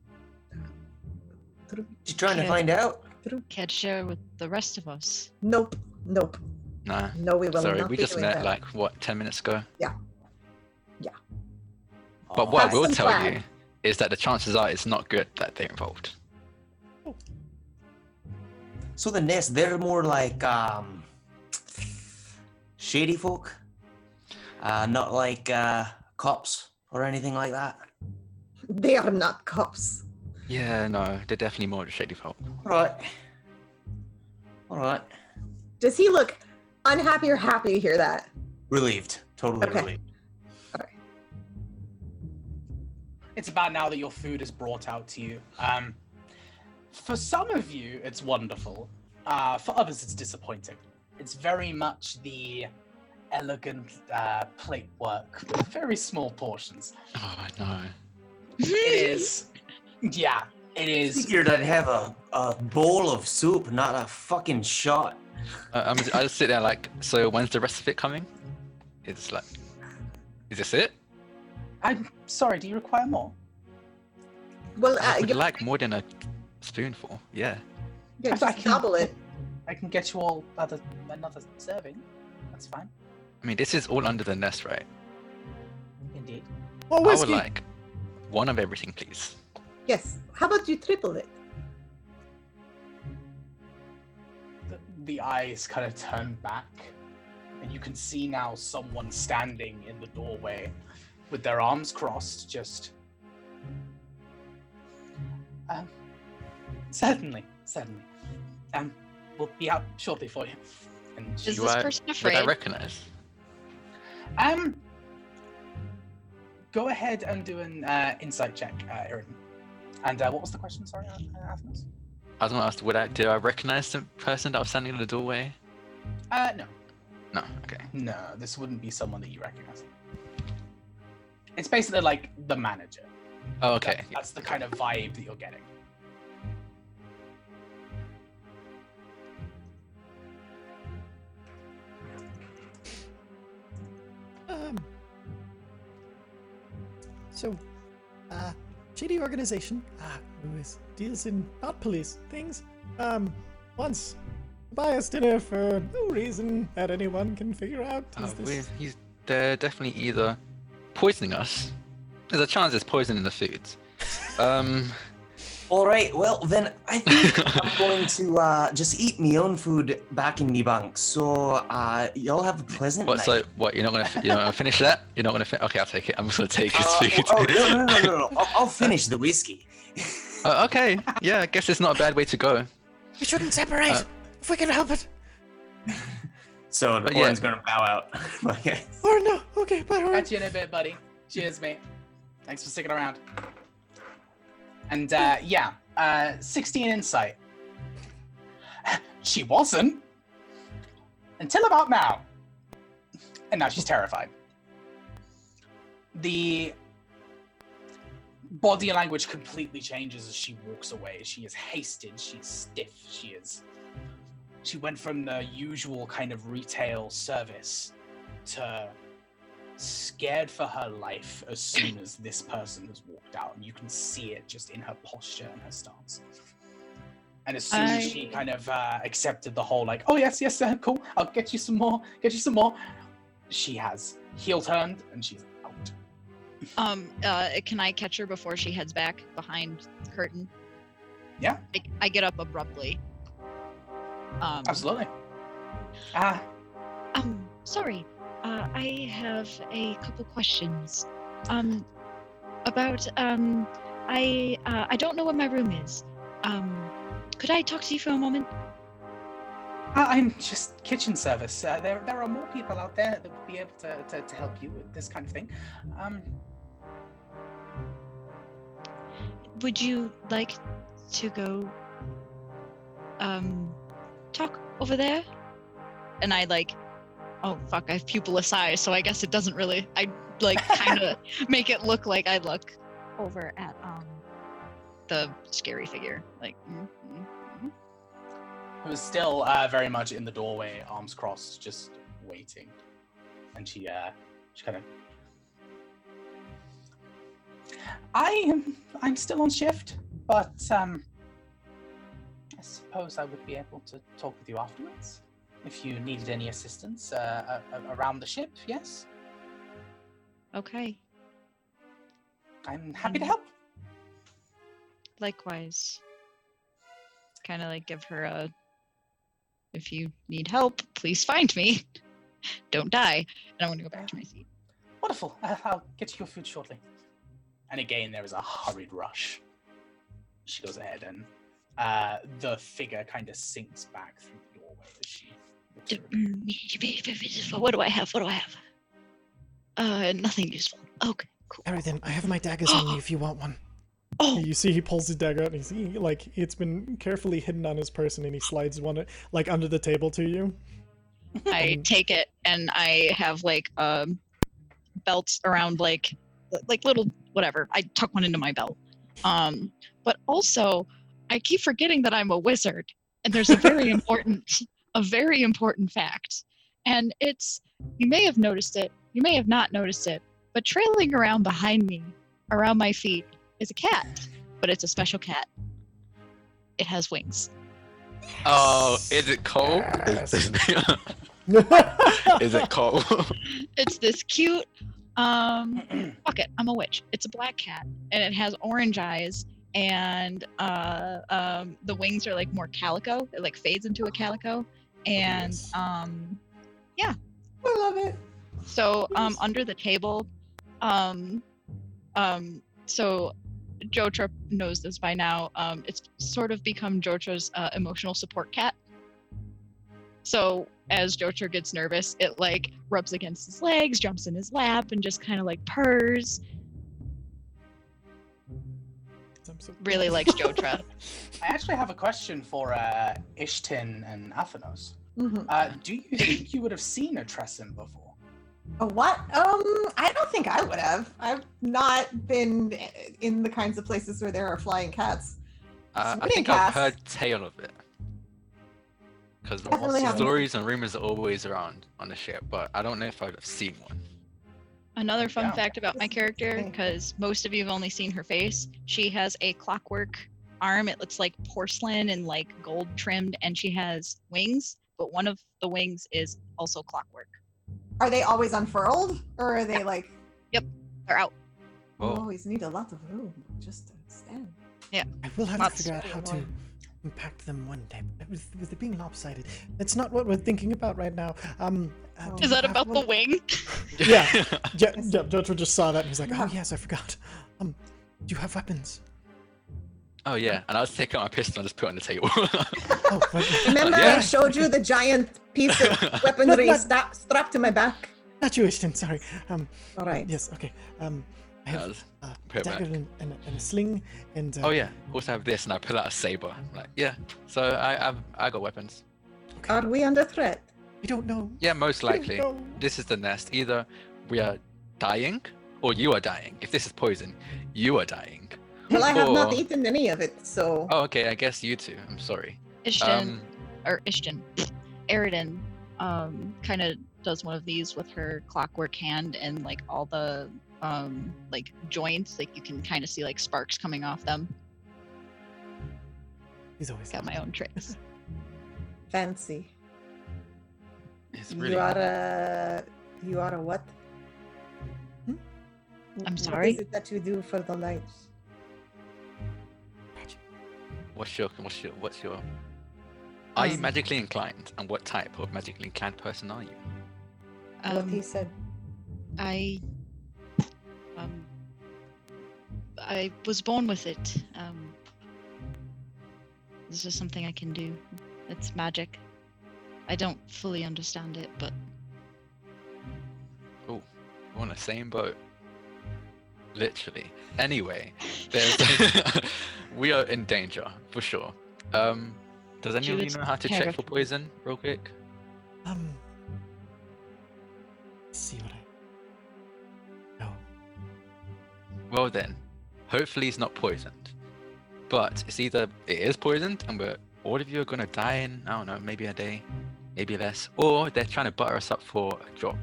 Just trying to find out. Can't share with the rest of us. Nope. Nope. Nah. No, we will Sorry, not we be just doing met that. like what ten minutes ago. Yeah. Yeah. But what I will tell flag. you is that the chances are it's not good that they're involved. So the nest, they're more like um shady folk. Uh not like uh cops or anything like that. They are not cops. Yeah, no, they're definitely more shady folk. Alright. Alright. Does he look unhappy or happy to hear that? Relieved. Totally relieved. Okay. relieved. it's about now that your food is brought out to you. Um, for some of you, it's wonderful. Uh, for others, it's disappointing. It's very much the elegant uh, plate work with very small portions. Oh no. It is, yeah, it is. Figured I'd have a, a bowl of soup, not a fucking shot. Uh, I'm, I just sit there like, so when's the rest of it coming? It's like, is this it? I'm sorry. Do you require more? Well, uh, I would you- like more than a spoonful. Yeah. yeah, I can- double it. I can get you all other, another serving. That's fine. I mean, this is all under the nest, right? Indeed. Oh, I would like one of everything, please. Yes. How about you triple it? the, the eyes kind of turn back, and you can see now someone standing in the doorway with their arms crossed, just. Um, certainly, certainly. Um, we'll be out shortly for you. And Is You this are- person That I recognize. um, go ahead and do an uh, insight check, uh, Erin. And uh, what was the question? Sorry, uh, Athens. I was gonna ask, would I, did I recognize the person that was standing in the doorway? Uh, no, No. Okay. no, this wouldn't be someone that you recognize. It's basically like the manager. Oh, okay. That- that's the kind of vibe that you're getting. Um. So, uh, shady organization, ah, who is deals in not police things. Um, once buy us dinner for no reason that anyone can figure out. Uh, this... he's they're definitely either poisoning us. There's a chance it's poison in the foods. Um, Alright, well then I think I'm going to uh just eat my own food back in the bunk. So uh y'all have a pleasant what? night. So what? You're not gonna fi- you're not gonna finish that? You're not gonna fin- Okay, I'll take it. I'm just gonna take his Uh, food. oh, no, no, no, no, no, no. I'll, I'll finish the whiskey. Uh, okay. Yeah, I guess it's not a bad way to go. We shouldn't separate Uh, if we can help it. So But yeah. Gonna bow out. okay. Oh no. Okay, bye. Orin. Catch you in a bit, buddy. Cheers, mate. Thanks for sticking around. And uh, yeah, uh, 16 insight. She wasn't until about now. And now she's terrified. The body language completely changes as she walks away. She is hasted, she's stiff, she is. She went from the usual kind of retail service to scared for her life as soon as this person has walked out, and you can see it just in her posture and her stance. And as soon as she kind of uh, accepted the whole, like, oh yes, yes, uh, cool, I'll get you some more, get you some more, she has heel turned and she's out. Um, uh, can I catch her before she heads back behind the curtain? Yeah. I, I get up abruptly. Um, Absolutely. Ah, Um, sorry. Uh, I have a couple questions. Um, about um, I uh, I don't know where my room is. Um, could I talk to you for a moment? Uh, I'm just kitchen service. Uh, there, there are more people out there that would be able to, to, to help you with this kind of thing. Um, Would you like to go um talk over there? And I like oh fuck, I have pupilless eyes, so I guess it doesn't really I like kinda make it look like I look over at um the scary figure. Like mm, mm, mm. who is still uh, very much in the doorway, arms crossed, just waiting. And she, uh, she kind of. I am. I'm still on shift, but um, I suppose I would be able to talk with you afterwards if you needed any assistance uh, around the ship. Yes, Okay. I'm happy to help. Likewise. Kind of like give her a. If you need help, please find me. Don't die. And I'm going to go back to my seat. Wonderful. I'll get you your food shortly. And again, there is a hurried rush. She goes ahead, and uh, the figure kind of sinks back through the doorway as she. Looks through. What do I have? What do I have? Uh, nothing useful. Okay, cool. Everything. I have my daggers on me if you want one. Oh, You see, he pulls his dagger out, and he's he, like, it's been carefully hidden on his person, and he slides one like under the table to you. I take it and I have like um belts around like like little whatever. I tuck one into my belt. Um, but also I keep forgetting that I'm a wizard, and there's a very important a very important fact, and it's you may have noticed it, you may have not noticed it, but trailing around behind me, around my feet, is a cat, but it's a special cat. It has wings. Oh, is it Cole? Is, is, is it Cole? it's this cute um fuck it i'm a witch it's a black cat and it has orange eyes and uh um the wings are like more calico it like fades into a calico and yes. um I love it. so um under the table um um so Jotra knows this by now. Um, it's sort of become Jotra's uh, emotional support cat. So as Jotra gets nervous, it like rubs against his legs, jumps in his lap, and just kind of like purrs. Really likes Jotra. I actually have a question for uh, Ishtin and Athenos. Mhm. Uh, do you think you would have seen a Tresson before? A what? Um, I don't think I would have. I've not been in the kinds of places where there are flying cats. Uh, I Spinning think I've heard tale of it. Because Definitely haven't. stories and rumors are always around on the ship, but I don't know if I've seen one. Another fun Yeah. fact about my character, because most of you have only seen her face, she has a clockwork arm. It looks like porcelain and like gold trimmed, and she has wings, but one of the wings is also clockwork. Are they always unfurled, or are they like? Yep, they're out. You Whoa. always need a lot of room just to stand. Yeah, I will have Not to figure out how to annoying. impact them one day. But with, with it being lopsided, that's not what we're thinking about right now. Um, do Oh. Is that have about the wing? Yeah. Yeah, yeah. Jotra just saw that and he's like, "Oh yes, I forgot." Um, do you have weapons? Oh yeah, and I'll just take out my pistol and just put it on the table. Oh, but Remember, Yeah. I showed you the giant piece of weaponry Not- sta- strapped to my back. not you, Ishtin. Sorry. Um. All right. Yes. Okay. Um. I have a uh, dagger back. and, and, and a sling and. Uh, Oh yeah, also have this, and I pull out a saber. I'm like, yeah. So I I've, I got weapons. Okay. Are we under threat? We don't know. Yeah, most likely. This is the nest. Either we are dying, or you are dying. If this is poison, you are dying. Well, I have not eaten any of it, so. Oh, okay. I guess you two. I'm sorry. Ishtin Um, or Ishtin, Eridan, um, kind of does one of these with her clockwork hand, and like all the um like joints, like you can kind of see like sparks coming off them. He's always Got my own tricks. Fancy. It's really. You are a. You are a what? Hmm? I'm sorry? is it that you do for the lights? What's your what's your what's your? Are you Um, magically inclined, and what type of magically inclined person are you? what he Um, said. I um I was born with it. Um this is something I can do. It's magic. I don't fully understand it, but Oh, we're on the same boat. Literally. Anyway, there's we are in danger for sure. Um, does anyone you know how to care check of- for poison, real quick? Um. let's see what I. No. Well then, hopefully it's not poisoned. But it's either it is poisoned and we're all of you are gonna die in I don't know maybe a day, maybe less, or they're trying to butter us up for a job.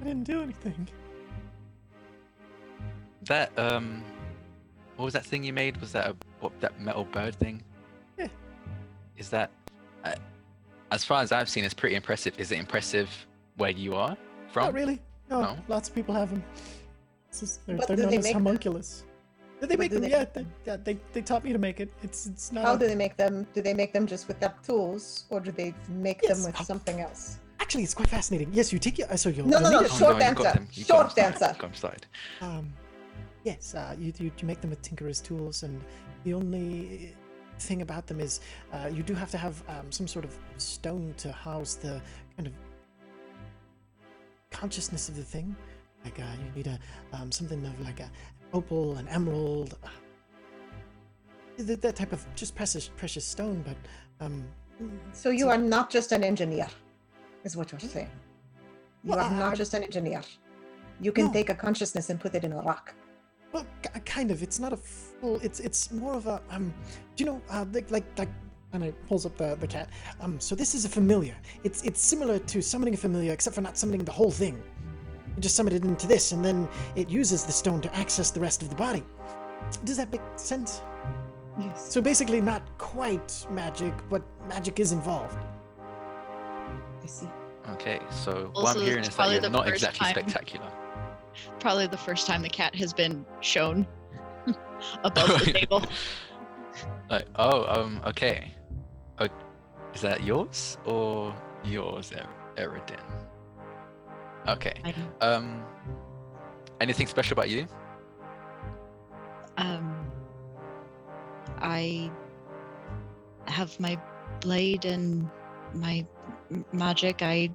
I didn't do anything. That um, what was that thing you made? Was that a what that metal bird thing? Yeah. Is that, uh, as far as I've seen, it's pretty impressive. Is it impressive where you are from? Not really. No, No? lots of people have them. It's just, they're, But they're known they as make them? Homunculus. Did they make do them? they- Yeah, they, yeah, they they taught me to make it. It's it's not. How a- do they make them? Do they make them just with that tools, or do they make Yes, them with how- something else? Actually, it's quite fascinating. Yes, you take your. So you'll. No, you'll no, need no, short you answer. them, you got Short them answer. got them started. Um, yes, uh, you, you you make them with tinkerer's tools, and the only thing about them is uh, you do have to have um, some sort of stone to house the kind of consciousness of the thing. Like uh, you need a um, something of like a opal, and emerald, uh, that, that type of just precious precious stone. But um, So you So- are not just an engineer, is what you're saying. You Well, are I- not I- just an engineer. You can No. take a consciousness and put it in a rock. Well, k- kind of. It's not a full. It's it's more of a um. Do you know uh like like like. And it pulls up the, the cat. Um, so this is a familiar. It's it's similar to summoning a familiar, except for not summoning the whole thing. You just summon it into this, and then it uses the stone to access the rest of the body. Does that make sense? Yes. So basically, not quite magic, but magic is involved. I see. Okay, so what Also, I'm hearing is that you're not exactly time. spectacular. probably the first time the cat has been shown above the table. Like, oh, um, okay. Uh, is that yours or yours, er- Eridan? Okay. Um, anything special about you? um, I have my blade and my magic. I.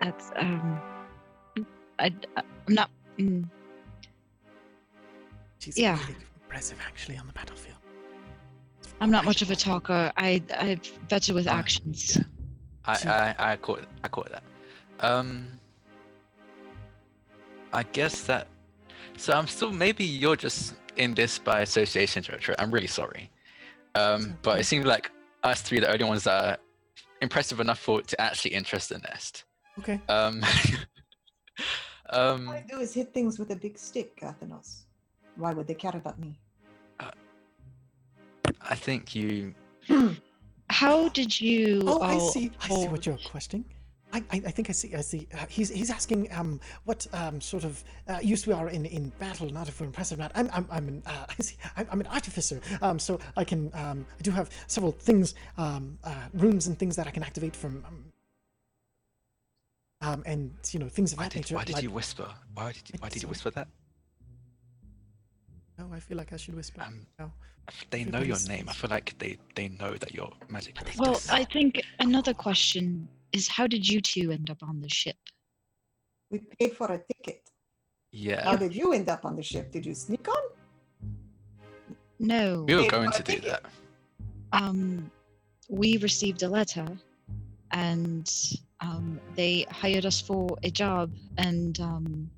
That's um. I I'm not. Mm, She's Yeah. really impressive, actually, on the battlefield. I'm not much of a talker. I I'm better with actions. yeah. I, I, I caught I caught that. Um, I guess that. So I'm still maybe you're just in this by association, Jotra. I'm really sorry. Um, but it seems like us three are the only ones that are impressive enough for to actually interest the nest. Okay. Um, um, All I do is hit things with a big stick, Athenos. Why would they care about me? I think you. How did you? Oh, I all see. I see what you're questioning. I, I, I think I see. I see. Uh, he's he's asking um what um sort of uh, use we are in, in battle, not if we're impressive not. I'm I'm I'm an uh, I see. I'm, I'm an artificer. Um, so I can um I do have several things um uh, runes and things that I can activate from um, um, and you know things of Why that did, nature. why did like, you whisper? Why did you, why did you whisper that? Oh, I feel like I should whisper. Um, now. They know your name. I feel like they, they know that you're magic. Well, I think another question is how did you two end up on the ship? We paid for a ticket. yeah. How did you end up on the ship? Did you sneak on? No. We were going to do ticket. that. Um, we received a letter, and um, they hired us for a job, and um,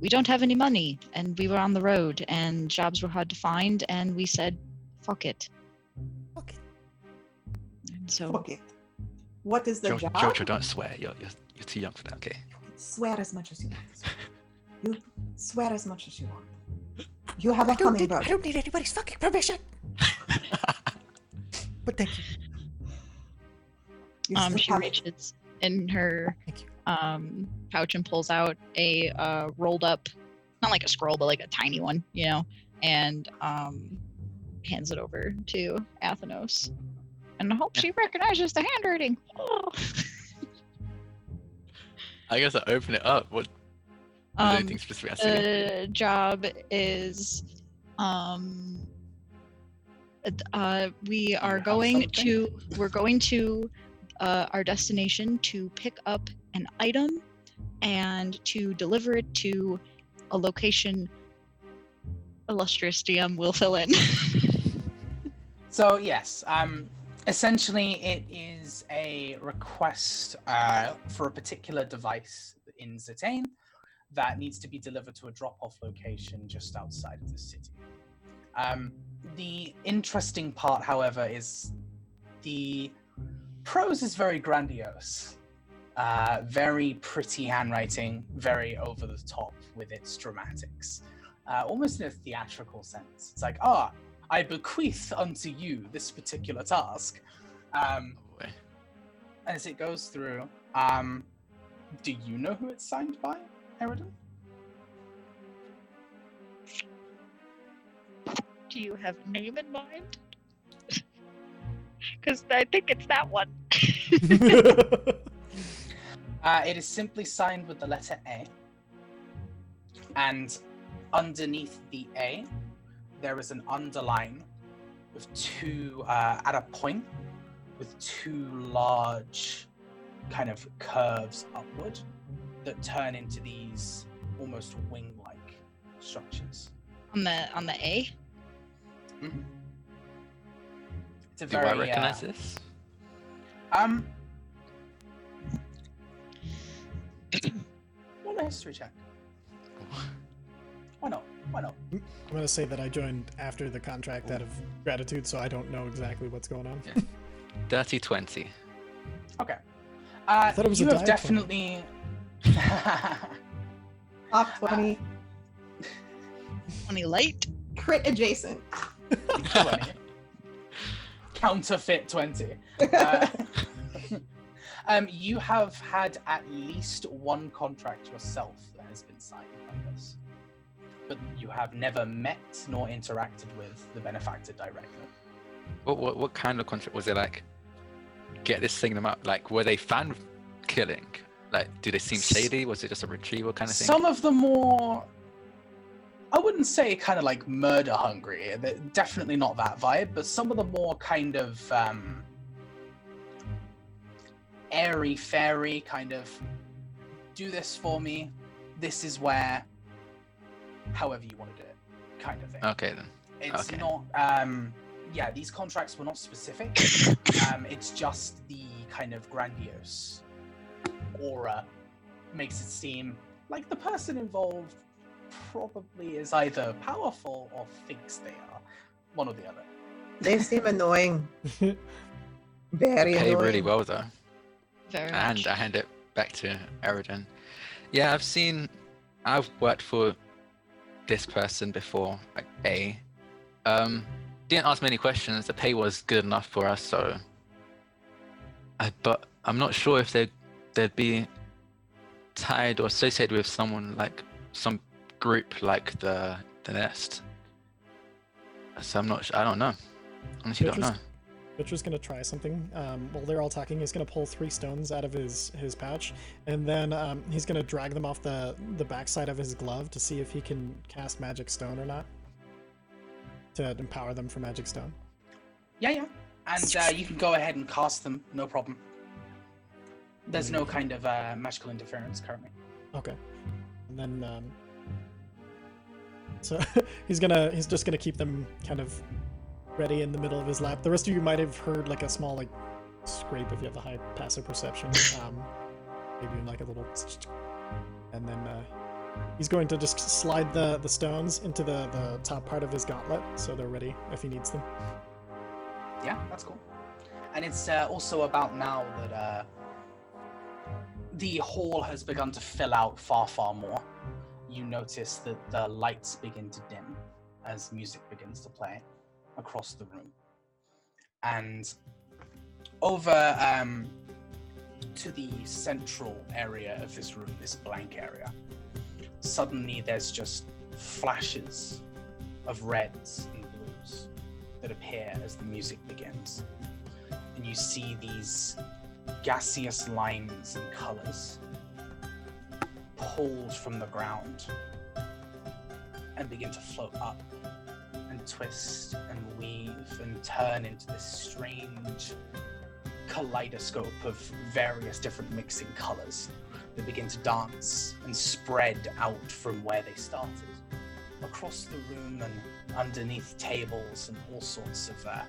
we don't have any money, and we were on the road, and jobs were hard to find, and we said, "Fuck it." Okay. And so Fuck it. What is the Jo- job? Jojo, don't swear. You're, you're, you're too young for that, okay? Swear as much as you want. You swear as much as you want. You have a I don't, need. I don't need anybody's fucking permission. but thank you. You um, she have reaches in her Thank you. Um, pouch and pulls out a uh, rolled up, not like a scroll, but like a tiny one, you know, and um, hands it over to Athenos. And I hope she recognizes the handwriting. Oh. I guess I open it up. What? Um, anything specific I see? the job is um uh we are going to we're going to uh, our destination to pick up an item and to deliver it to a location illustrious dm will fill in So yes, um, essentially it is a request uh, for a particular device in Zitane that needs to be delivered to a drop-off location just outside of the city. Um, the interesting part, however, is the prose is very grandiose, uh, very pretty handwriting, very over the top with its dramatics, uh, almost in a theatrical sense. It's like, ah, I bequeath unto you this particular task. Um, Oh, as it goes through, um, do you know who it's signed by, Eridan? do you have a name in mind because i think it's that one Uh, it is simply signed with the letter A. And underneath the A, there is an underline with two, uh, at a point, with two large kind of curves upward that turn into these almost wing like structures. on the on the a It's a Do very. I recognize uh, this? Um. Roll a history check. Why not? Why not? I'm gonna say that I joined after the contract out of gratitude, so I don't know exactly what's going on. Dirty 20. Okay. Uh, thought it was you a have diet definitely. Top 20. 20 light Crit adjacent. 20. Counterfeit 20. Uh, um, you have had at least one contract yourself that has been signed by this. But you have never met nor interacted with the benefactor directly. What, what what kind of contract was it like? Get this thing them out. Like, were they fan killing? Like, do they seem shady? Was it just a retrieval kind of thing? Some of the more, I wouldn't say kind of like murder hungry. they're Definitely not that vibe. But some of the more kind of um, airy fairy kind of do this for me. This is where, however you want to do it, kind of thing. Okay then. It's okay. not. Um, yeah, these contracts were not specific. um, it's just the kind of grandiose aura makes it seem like the person involved probably is either powerful or thinks they are. One or the other. They seem annoying. Very Pay annoying. really well though. Very And much. I hand it back to Eridan. Yeah, I've seen. I've worked for this person before, like A. Um, didn't ask many questions. The pay was good enough for us, so. I, but I'm not sure if they they'd be tied or associated with someone like some group like the the Nest. So I'm not. I don't know. Honestly, don't know. Butcher's gonna try something. Um, while they're all talking, he's gonna pull three stones out of his his pouch, and then um, he's gonna drag them off the the backside of his glove to see if he can cast magic stone or not. To empower them for magic stone. Yeah, yeah. And uh, you can go ahead and cast them, no problem. There's no kind of uh, magical interference currently. Okay. And then um so he's gonna he's just gonna keep them kind of ready in the middle of his lap. The rest of you might have heard like a small like scrape if you have a high passive perception. Um maybe even like a little and then uh he's going to just slide the the stones into the the top part of his gauntlet so they're ready if he needs them. Yeah, that's cool. And it's uh, also about now that uh, the hall has begun to fill out far, far more. You notice that the lights begin to dim as music begins to play across the room. And over um, to the central area of this room, this blank area, suddenly there's just flashes of reds and blues that appear as the music begins. And you see these gaseous lines and colors pulled from the ground and begin to float up twist and weave and turn into this strange kaleidoscope of various different mixing colors that begin to dance and spread out from where they started across the room and underneath tables and all sorts of uh,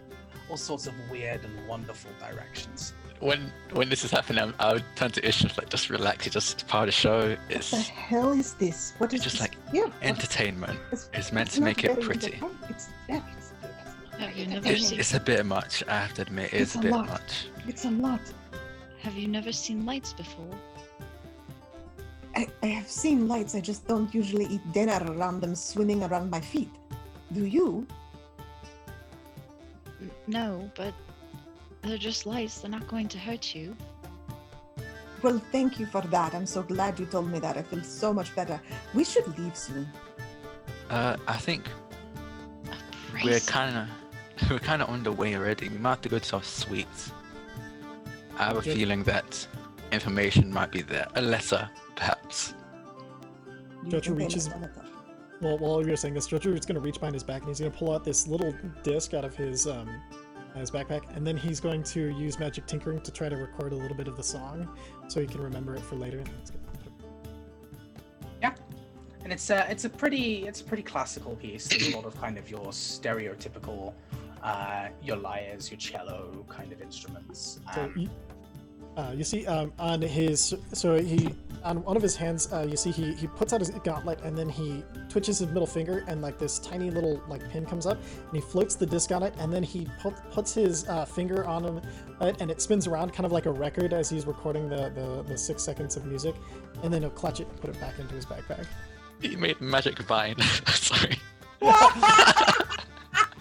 all sorts of weird and wonderful directions. When when this is happening, I'm- I would turn to Ish and like just relax. It's just part of the show. It's What the hell is this? What is it's just this? like yeah, entertainment. it's- It's meant it's to make it pretty. It's, yeah, it's, Have you It's, it's a bit much. I have to admit, it's, It's a a bit lot. much. it's a lot. Have you never seen lights before? I, I have seen lights. I just don't usually eat dinner around them swimming around my feet. Do you? No, but they're just lights. They're not going to hurt you. Well, thank you for that. I'm so glad you told me that. I feel so much better. We should leave soon. Uh, I think we're kind of we're kind of on the way already. We might have to go to our suites. I have a Good. feeling that information might be there. A letter, perhaps. You Jojo reaches- my. Well, while you're saying this, Jojo is going to reach behind his back and he's going to pull out this little disc out of his um, his backpack, and then he's going to use magic tinkering to try to record a little bit of the song, so he can remember it for later. Yeah, and it's a it's a pretty it's a pretty classical piece. There's a lot of kind of your stereotypical uh, your lyres, your cello kind of instruments. So Um, you, uh, you see um, on his so he on one of his hands uh, you see he, he puts out his gauntlet and then he twitches his middle finger and like this tiny little like pin comes up and he floats the disc on it and then he pu- puts his uh, finger on him uh, and it spins around kind of like a record as he's recording the, the, the six seconds of music and then he'll clutch it and put it back into his backpack. He made magic vine. Sorry.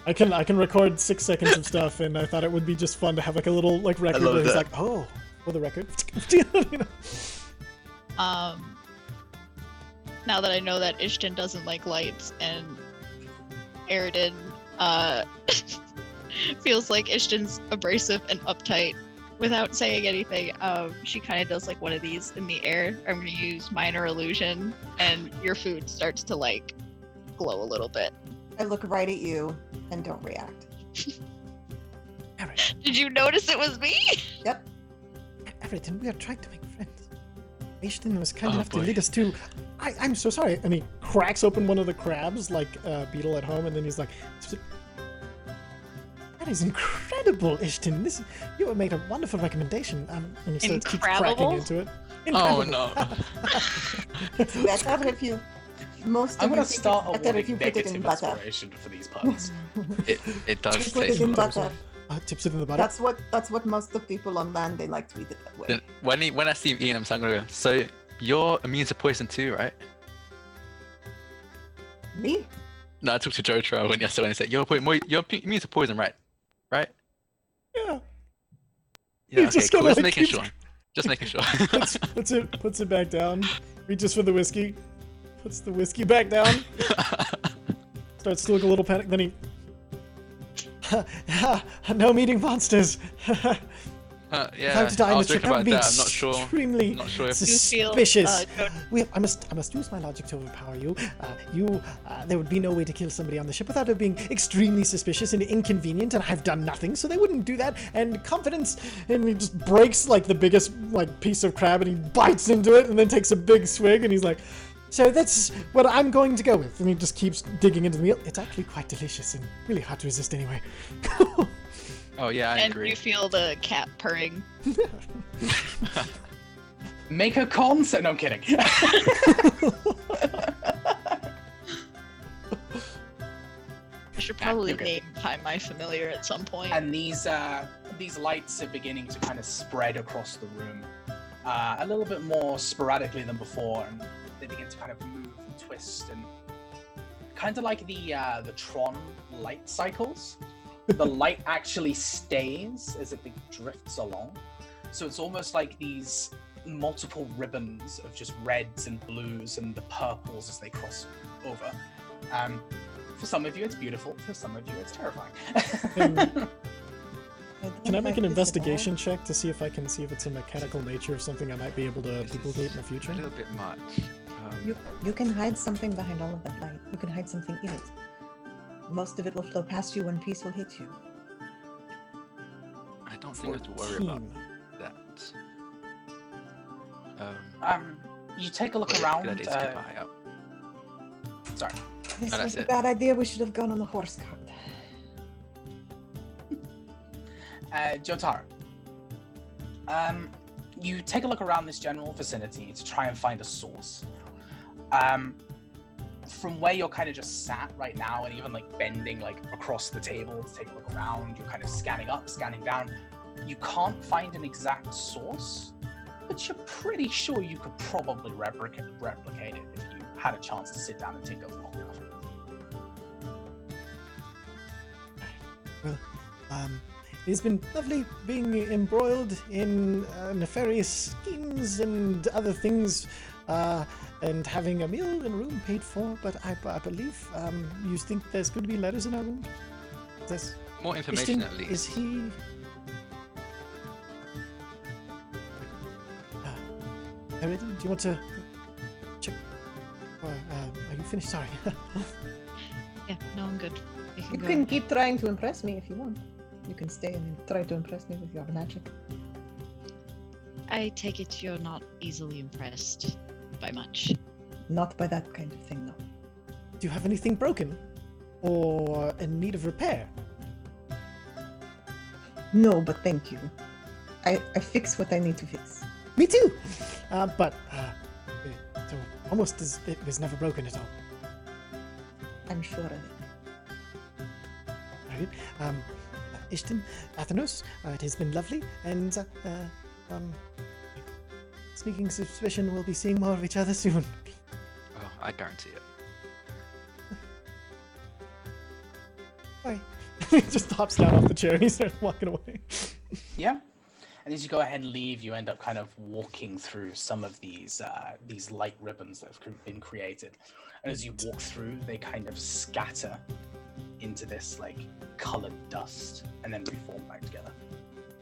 I can I can record six seconds of stuff and I thought it would be just fun to have like a little like record love where he's like oh for the record. You know? Um, now that I know that Ishtin doesn't like lights and Eridan uh, feels like Ishtin's abrasive and uptight without saying anything, um, she kind of does like one of these in the air. I'm going to use minor illusion, and your food starts to like glow a little bit. I look right at you and don't react. Did you notice it was me? Everett, we are trying to make friends. Ashton was kind Oh, enough to lead us to. I, I'm so sorry. And he cracks open one of the crabs like uh, Beetle at home, and then he's like, "That is incredible, Ishtin. This you have made a wonderful recommendation." Um, and he starts keeps cracking into it. Oh Incredible. no. Better if you. Most I'm gonna start it's better awarding if you put it in negative butter. inspiration for these puns. It it does taste it in butter. Uh, tips it in the butter. That's what that's what most of the people on land they like to eat it that way. Then when he, when I see him eating, I'm gonna go. So you're immune to poison too, right? Me? No, I talked to Jojo when yesterday and he said you're po- mo- you're immune to poison, right? Right? yeah. Yeah. Okay. just Cool. kinda, Just like, making keeps- sure. Just making sure. puts, puts it puts it back down. Reaches for the whiskey. Puts the whiskey back down. Starts to look a little panicked. Then he no meeting monsters. Uh, if I yeah, were to die I in was this trip, that would about be that. I'm not sure. extremely Not sure if You feel, suspicious. uh, We, I must, I must use my logic to overpower you. Uh, you, uh, there would be no way to kill somebody on the ship without it being extremely suspicious and inconvenient, and I've done nothing, so they wouldn't do that. And confidence, and he just breaks like the biggest like piece of crab, and he bites into it, and then takes a big swig, and he's like, "So that's what I'm going to go with." And he just keeps digging into the meal. It's actually quite delicious and really hard to resist anyway. Oh yeah, I and agree. you feel the cat purring. Make a con. So, no, I'm kidding. I should probably you're name Find My Familiar at some point. and these uh, these lights are beginning to kind of spread across the room uh, a little bit more sporadically than before, and they begin to kind of move and twist and kind of like the uh, the Tron light cycles. the light actually stays as it drifts along, so it's almost like these multiple ribbons of just reds and blues and the purples as they cross over. Um, for some of you, it's beautiful. For some of you, it's terrifying. Can I make an investigation check to see if I can see if it's a mechanical nature of something I might be able to This duplicate in the future? A little bit much. You, you can hide something behind all of that light. You can hide something in it. Most of it will flow past you when peace will hit you. I don't think I have to worry about that. Um, Um, you take a look good around. idea to keep Uh, an eye out. sorry. This No, was a it. bad idea. We should have gone on the horse cart. Uh, Jotra. Um, you take a look around this general vicinity to try and find a source. Um, from where you're kind of just sat right now, and even like bending like across the table to take a look around, you're kind of scanning up, scanning down. You can't find an exact source, but you're pretty sure you could probably replicate replicate it if you had a chance to sit down and tinker long enough. Um, it's been lovely being embroiled in uh, nefarious schemes and other things, uh, and having a meal and a room paid for. But I, I believe um, you think there's going to be letters in our room. There's, More is, information at is he? Uh, do you want to check? Uh, uh, are you finished? Sorry. yeah, no, I'm good. We can You can keep trying to impress me if you want. You can stay and try to impress me with your magic. I take it you're not easily impressed by much. Not by that kind of thing, no. do you have anything broken, or in need of repair? No, but thank you. I, I fix what I need to fix. Me too. Uh, but uh, uh, so almost as it was never broken at all. I'm sure of it. Right? Um, uh, Ishtin, Athenos, uh, it has been lovely, and uh, uh, um, sneaking suspicion we'll be seeing more of each other soon. Oh, I guarantee it. Bye. he just hops down off the chair and he starts walking away. Yeah. And as you go ahead and leave, you end up kind of walking through some of these uh, these light ribbons that have been created. And as you walk through, they kind of scatter into this like colored dust and then reform back together.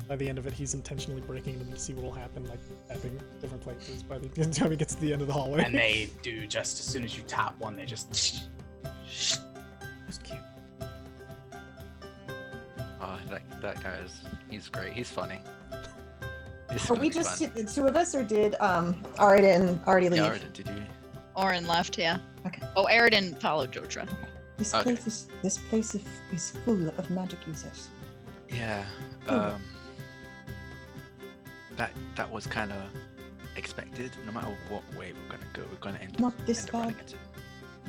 By the end of it, he's intentionally breaking them to see what will happen, like tapping different places by the time he gets to the end of the hallway. And they do just as soon as you tap one, they just That's cute. Oh, that, that guy is, he's great. He's funny. This is Are we just fun. the two of us, or did um Arden already leave? Yeah, Eridan, did you? Orin left, yeah. Okay. Oh, Eridan followed Jotra. This Okay. place is this place is, is full of magic users. Yeah. Um, that that was kind of expected. No matter what way we're gonna go, we're gonna end, Not this end bad. into.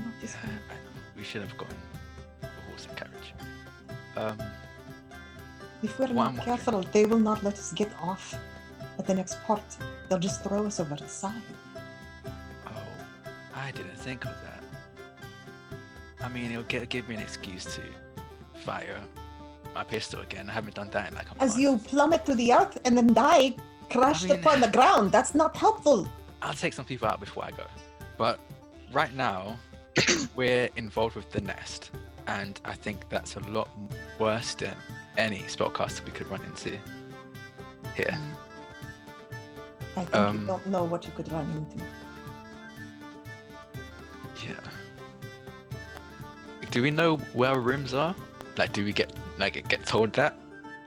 Not this Yeah, bad. We should have gotten a horse and carriage. Um, If we're not I'm wondering- careful, they will not let us get off at the next port. They'll just throw us over the side. oh, I didn't think of that. I mean, it'll get, give me an excuse to fire my pistol again. I haven't done that in like a As month. you plummet to the earth and then die, crashed mean- upon the ground. That's not helpful. I'll take some people out before I go. But right now, we're involved with the nest. and I think that's a lot worse than any spellcaster we could run into here. I think Um, you don't know what you could run into. Yeah. Do we know where our rooms are? Like, do we get like get told that?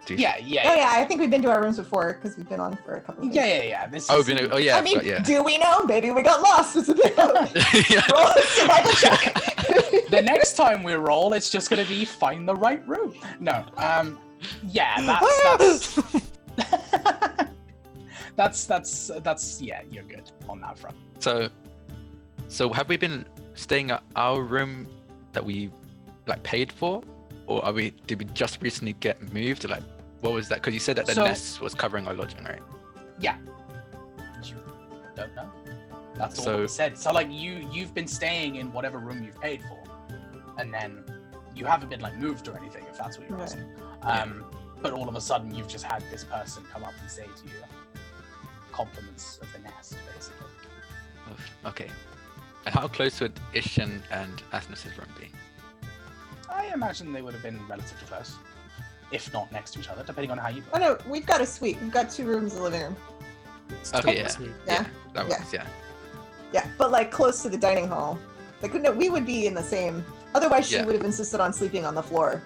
Do you- Yeah, yeah, Oh yeah, yeah, I think we've been to our rooms before because we've been on for a couple. Of yeah, yeah, yeah. This Oh, is, we know, oh yeah, I mean, but yeah. do we know? Maybe we got lost. It's a bit. Roll yeah. a the next time we roll, it's just gonna be find the right room. No, um, yeah, that's that's that's that's that's yeah, you're good on that front. So, so have we been staying at our room that we like paid for, or are we? Did we just recently get moved? Like, what was that? Because you said that the So- nest was covering our lodging, right? You don't know. That's all So- it said. So like you you've been staying in whatever room you've paid for, and then you haven't been like moved or anything, if that's what you're Right. asking. Um, but all of a sudden you've just had this person come up and say to you compliments of the nest, basically. Okay. And how close would Ishan and Athenos's room be? I imagine they would have been relatively close, if not next to each other, depending on how you. oh no, we've got a suite. We've got two rooms in the living room. It's Okay, totally yeah. Yeah. That Yeah. yeah. Yeah, but like close to the dining hall. Like no, we would be in the same. Otherwise, she Yeah. would have insisted on sleeping on the floor.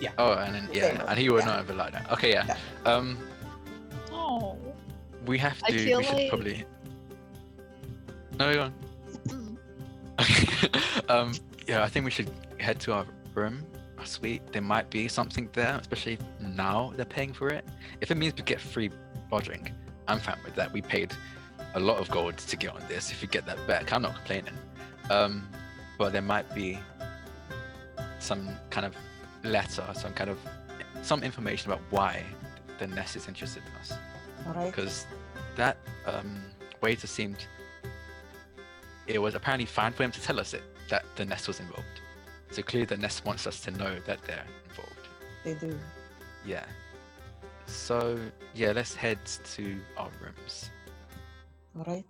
Yeah. Oh, and then, The yeah, and he would yeah. not have liked that. Okay, yeah. Yeah. Um, Oh. we have I to. feel we should like- probably. No, go on. Mm. um, yeah, I think we should head to our room, our suite. There might be something there, especially now they're paying for it. If it means we get free lodging, I'm fine with that. We paid a lot of gold to get on this. If you get that back, I'm not complaining. Um, but there might be some kind of letter, some kind of some information about why the nest is interested in us right. because that um, waiter seemed it was apparently fine for him to tell us it that the nest was involved so clearly the nest wants us to know that they're involved They do. yeah so yeah let's head to our rooms All right.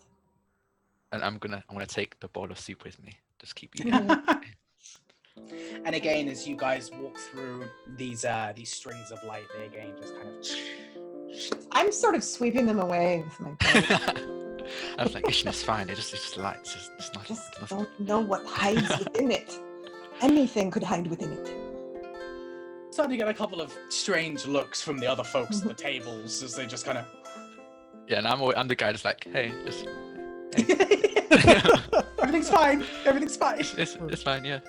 and i'm gonna i'm gonna take the bowl of soup with me just keep eating and again, as you guys walk through these uh these strings of light, they again just kind of I'm sort of sweeping them away with my bow. i was like Ishin, it's fine it just it's just light it's just it's not Just it's nothing. don't know what hides within it. Anything could hide within it. starting to get a couple of strange looks from the other folks at the tables as they just kind of yeah and i'm, al- I'm the guy that's like hey just everything's fine, everything's fine. it's, it's fine yeah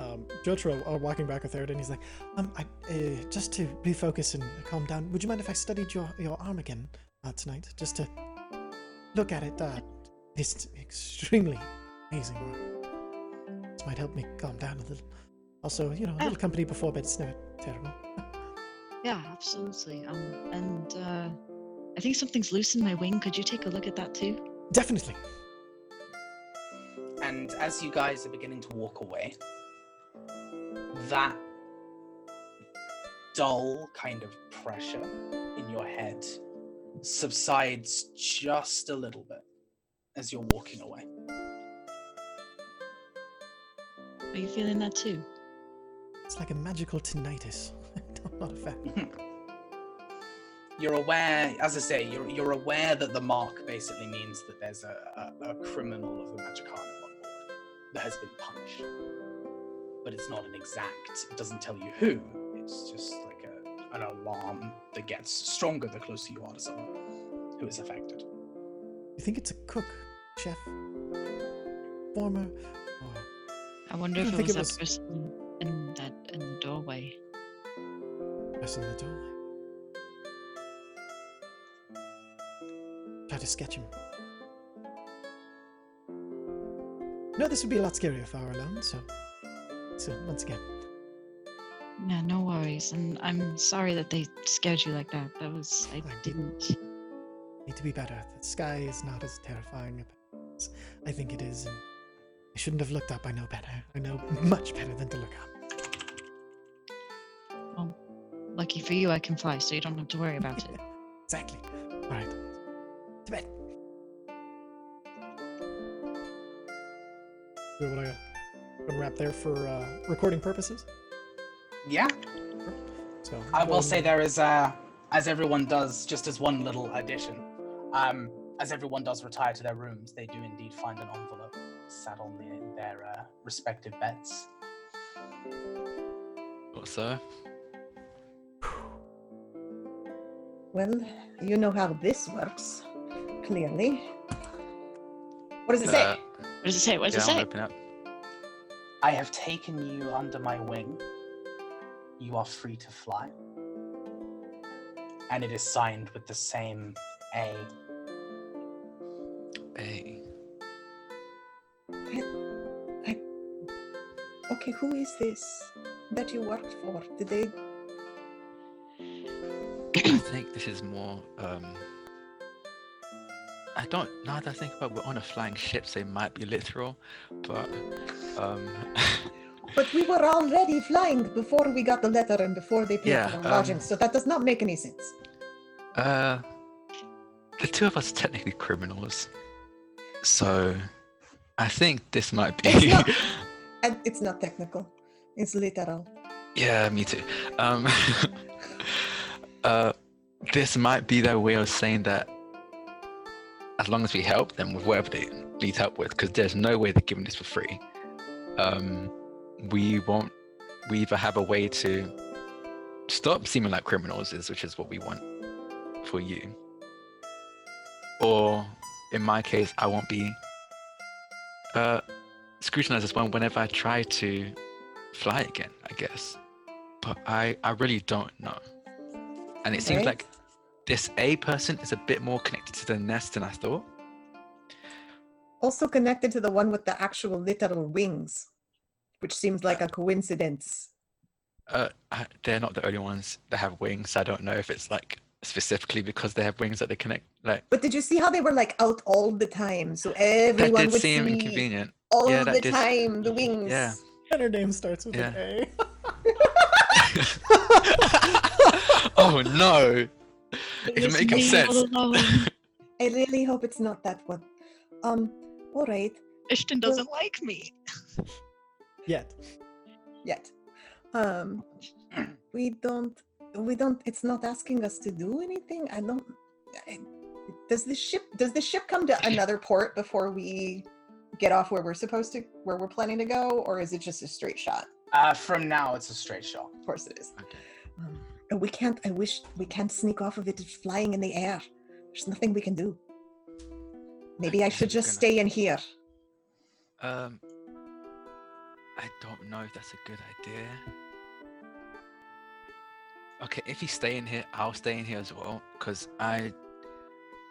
Um, Jotra are walking back with Eridan. And he's like, um, I, uh, just to refocus and calm down, would you mind if I studied your, your arm again uh, tonight? Just to look at it. Uh, this extremely amazing work. This might help me calm down a little. Also, you know, a little company before bed is never terrible. Yeah, absolutely. Um, and uh, I think something's loose in my wing. Could you take a look at that too? Definitely. And as you guys are beginning to walk away, that dull kind of pressure in your head subsides just a little bit as you're walking away. Are you feeling that too? It's like a magical tinnitus. I'm not a fan. You're aware, as I say, you're, you're aware that the mark basically means that there's a, a, a criminal of the Magicanum on board that has been punished. But it's not an exact, it doesn't tell you who. It's just like a, an alarm that gets stronger the closer you are to someone who is affected. You think it's a cook, chef, former, or I wonder I if it was it that was- person in that in the doorway. person in the doorway? Try to sketch him. No, this would be a lot scarier if I were alone, so. So, once again, Yeah, no worries. And I'm sorry that they scared you like that. That was I Thank didn't. need to be better. The sky is not as terrifying as I think it is, and I shouldn't have looked up. I know better. I know much better than to look up. Well, Lucky for you, I can fly, so you don't have to worry about it. Exactly. All right. To bed. Where would I go? unwrap there for uh, recording purposes. Yeah, So I will and- say there is, uh, as everyone does, just as one little addition. Um, as everyone does retire to their rooms, they do indeed find an envelope sat on their uh, respective beds. Thought so. Well, you know how this works, clearly. What does it Uh, say? What does it say? What does yeah, it I'll say? open up. I have taken you under my wing. You are free to fly. And it is signed with the same A. Hey. Okay, who is this that you worked for? Did they? I think this is more. Um, I don't. Now that I think about, it, we're on a flying ship, so it might be literal, but um, But we were already flying before we got the letter and before they paid Yeah, for lodging, um, so that does not make any sense. uh, the two of us are technically criminals, so I think this might be. And it's not technical; it's literal. yeah, me too. Um, uh, this might be their way of saying that as long as we help them with whatever they need help with, because there's no way they're giving this for free. Um, we won't. We either have a way to stop seeming like criminals, is which is what we want for you, or in my case, I won't be uh, scrutinized as one whenever I try to fly again. I guess, but I I really don't know, and it seems like this A person is a bit more connected to the nest than I thought. Also connected to the one with the actual literal wings, which seems like a coincidence. Uh, they're not the only ones that have wings. I don't know if it's like specifically because they have wings that they connect. Like But did you see how they were like out all the time? So everyone that everyone did would seem see inconvenient. all Yeah, the did- time the wings. Yeah. And her name starts with an A. oh no! It It's was making me sense. I really hope it's not that one. Um, all right, Ishtin doesn't like me. Yet. yet. Um, we don't, we don't. It's not asking us to do anything. I don't. I, does the ship? Does the ship come to another port before we get off where we're supposed to, where we're planning to go, or is it just a straight shot? Uh, from now, it's a straight shot. Of course it is. Okay. Um, we can't. I wish we can't sneak off of it flying in the air. There's nothing we can do. Maybe I should just Gonna- stay in here. Um, I don't know if that's a good idea. Okay, if he's staying here, I'll stay in here as well, because I,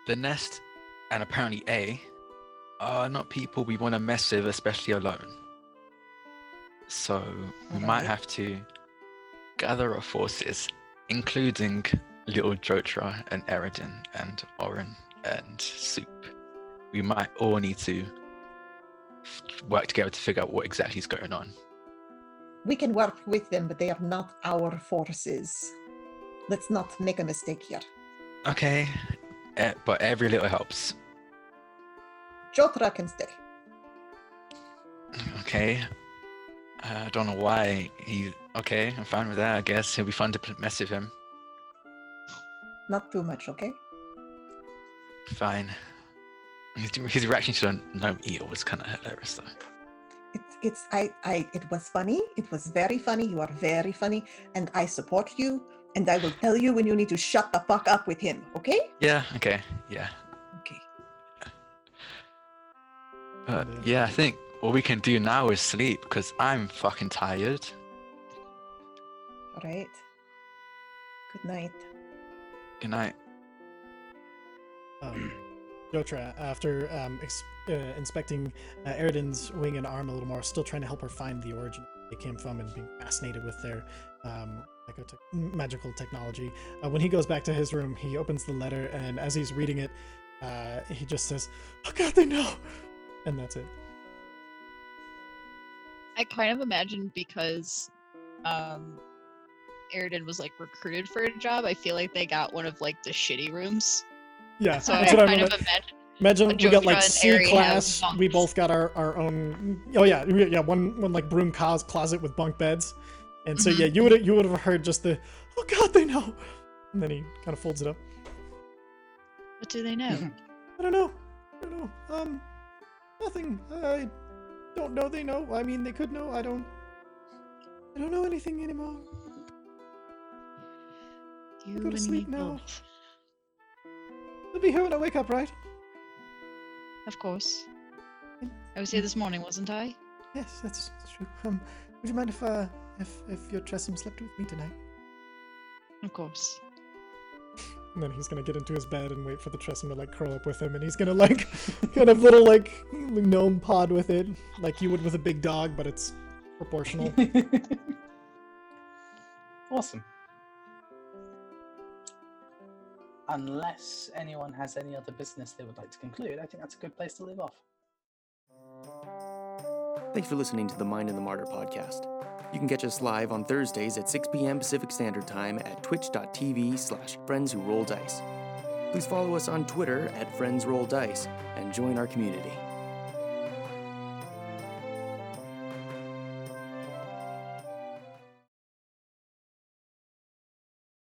the nest, and apparently A, are not people we want to mess with, especially alone. So we might have to gather our forces, including little Jotra and Eridan and Orin and Soup. We might all need to f- work together to figure out what exactly is going on. We can work with them, but they are not our forces. Let's not make a mistake here. Okay, eh, but every little helps. Jotra can stay. Okay. Uh, I don't know why he. Okay, I'm fine with that. I guess it'll be fun to mess with him. Not too much, okay? Fine. His, his reaction to the gnome eel was kind of hilarious, though. It's it's I I it was funny. It was very funny. You are very funny, and I support you. And I will tell you when you need to shut the fuck up with him. Okay? Yeah. Okay. Yeah. Okay. But Yeah. yeah, I think what we can do now is sleep because I'm fucking tired. All right. Good night. Good night. Um, Jotra, after um, ex- uh, inspecting uh, Eridan's wing and arm a little more, still trying to help her find the origin they came from and being fascinated with their um, psychotech- magical technology. Uh, when he goes back to his room, he opens the letter, and as he's reading it, uh, he just says, "Oh God, they know," and that's it. I kind of imagine because um Eridan was like recruited for a job, I feel like they got one of like the shitty rooms. Yeah, So that's I kind remember. of imagine Imagine we got like C class. We both got our, our own. Oh yeah, yeah. One one like broom closet with bunk beds, and so Mhm. yeah, you would you would have heard just the oh god they know, and then he kind of folds it up. What do they know? I don't know. I don't know. Um, nothing. I don't know. They know. I mean, they could know. I don't. I don't know anything anymore. You go to sleep now. both. They'll be here when I wake up, right? Of course. I was here this morning, wasn't I? Yes, that's, that's true. Um, would you mind if uh if if your Tressym slept with me tonight? Of course. And then he's gonna get into his bed and wait for the Tressym to like curl up with him, and he's gonna like kind of little like gnome pod with it, like you would with a big dog, but it's proportional. awesome. Unless anyone has any other business they would like to conclude, I think that's a good place to leave off. Thanks for listening to the Mind and the Martyr podcast. You can catch us live on Thursdays at 6 p.m. Pacific Standard Time at twitch.tv slash friends who roll dice. Please follow us on Twitter at friends roll dice and join our community.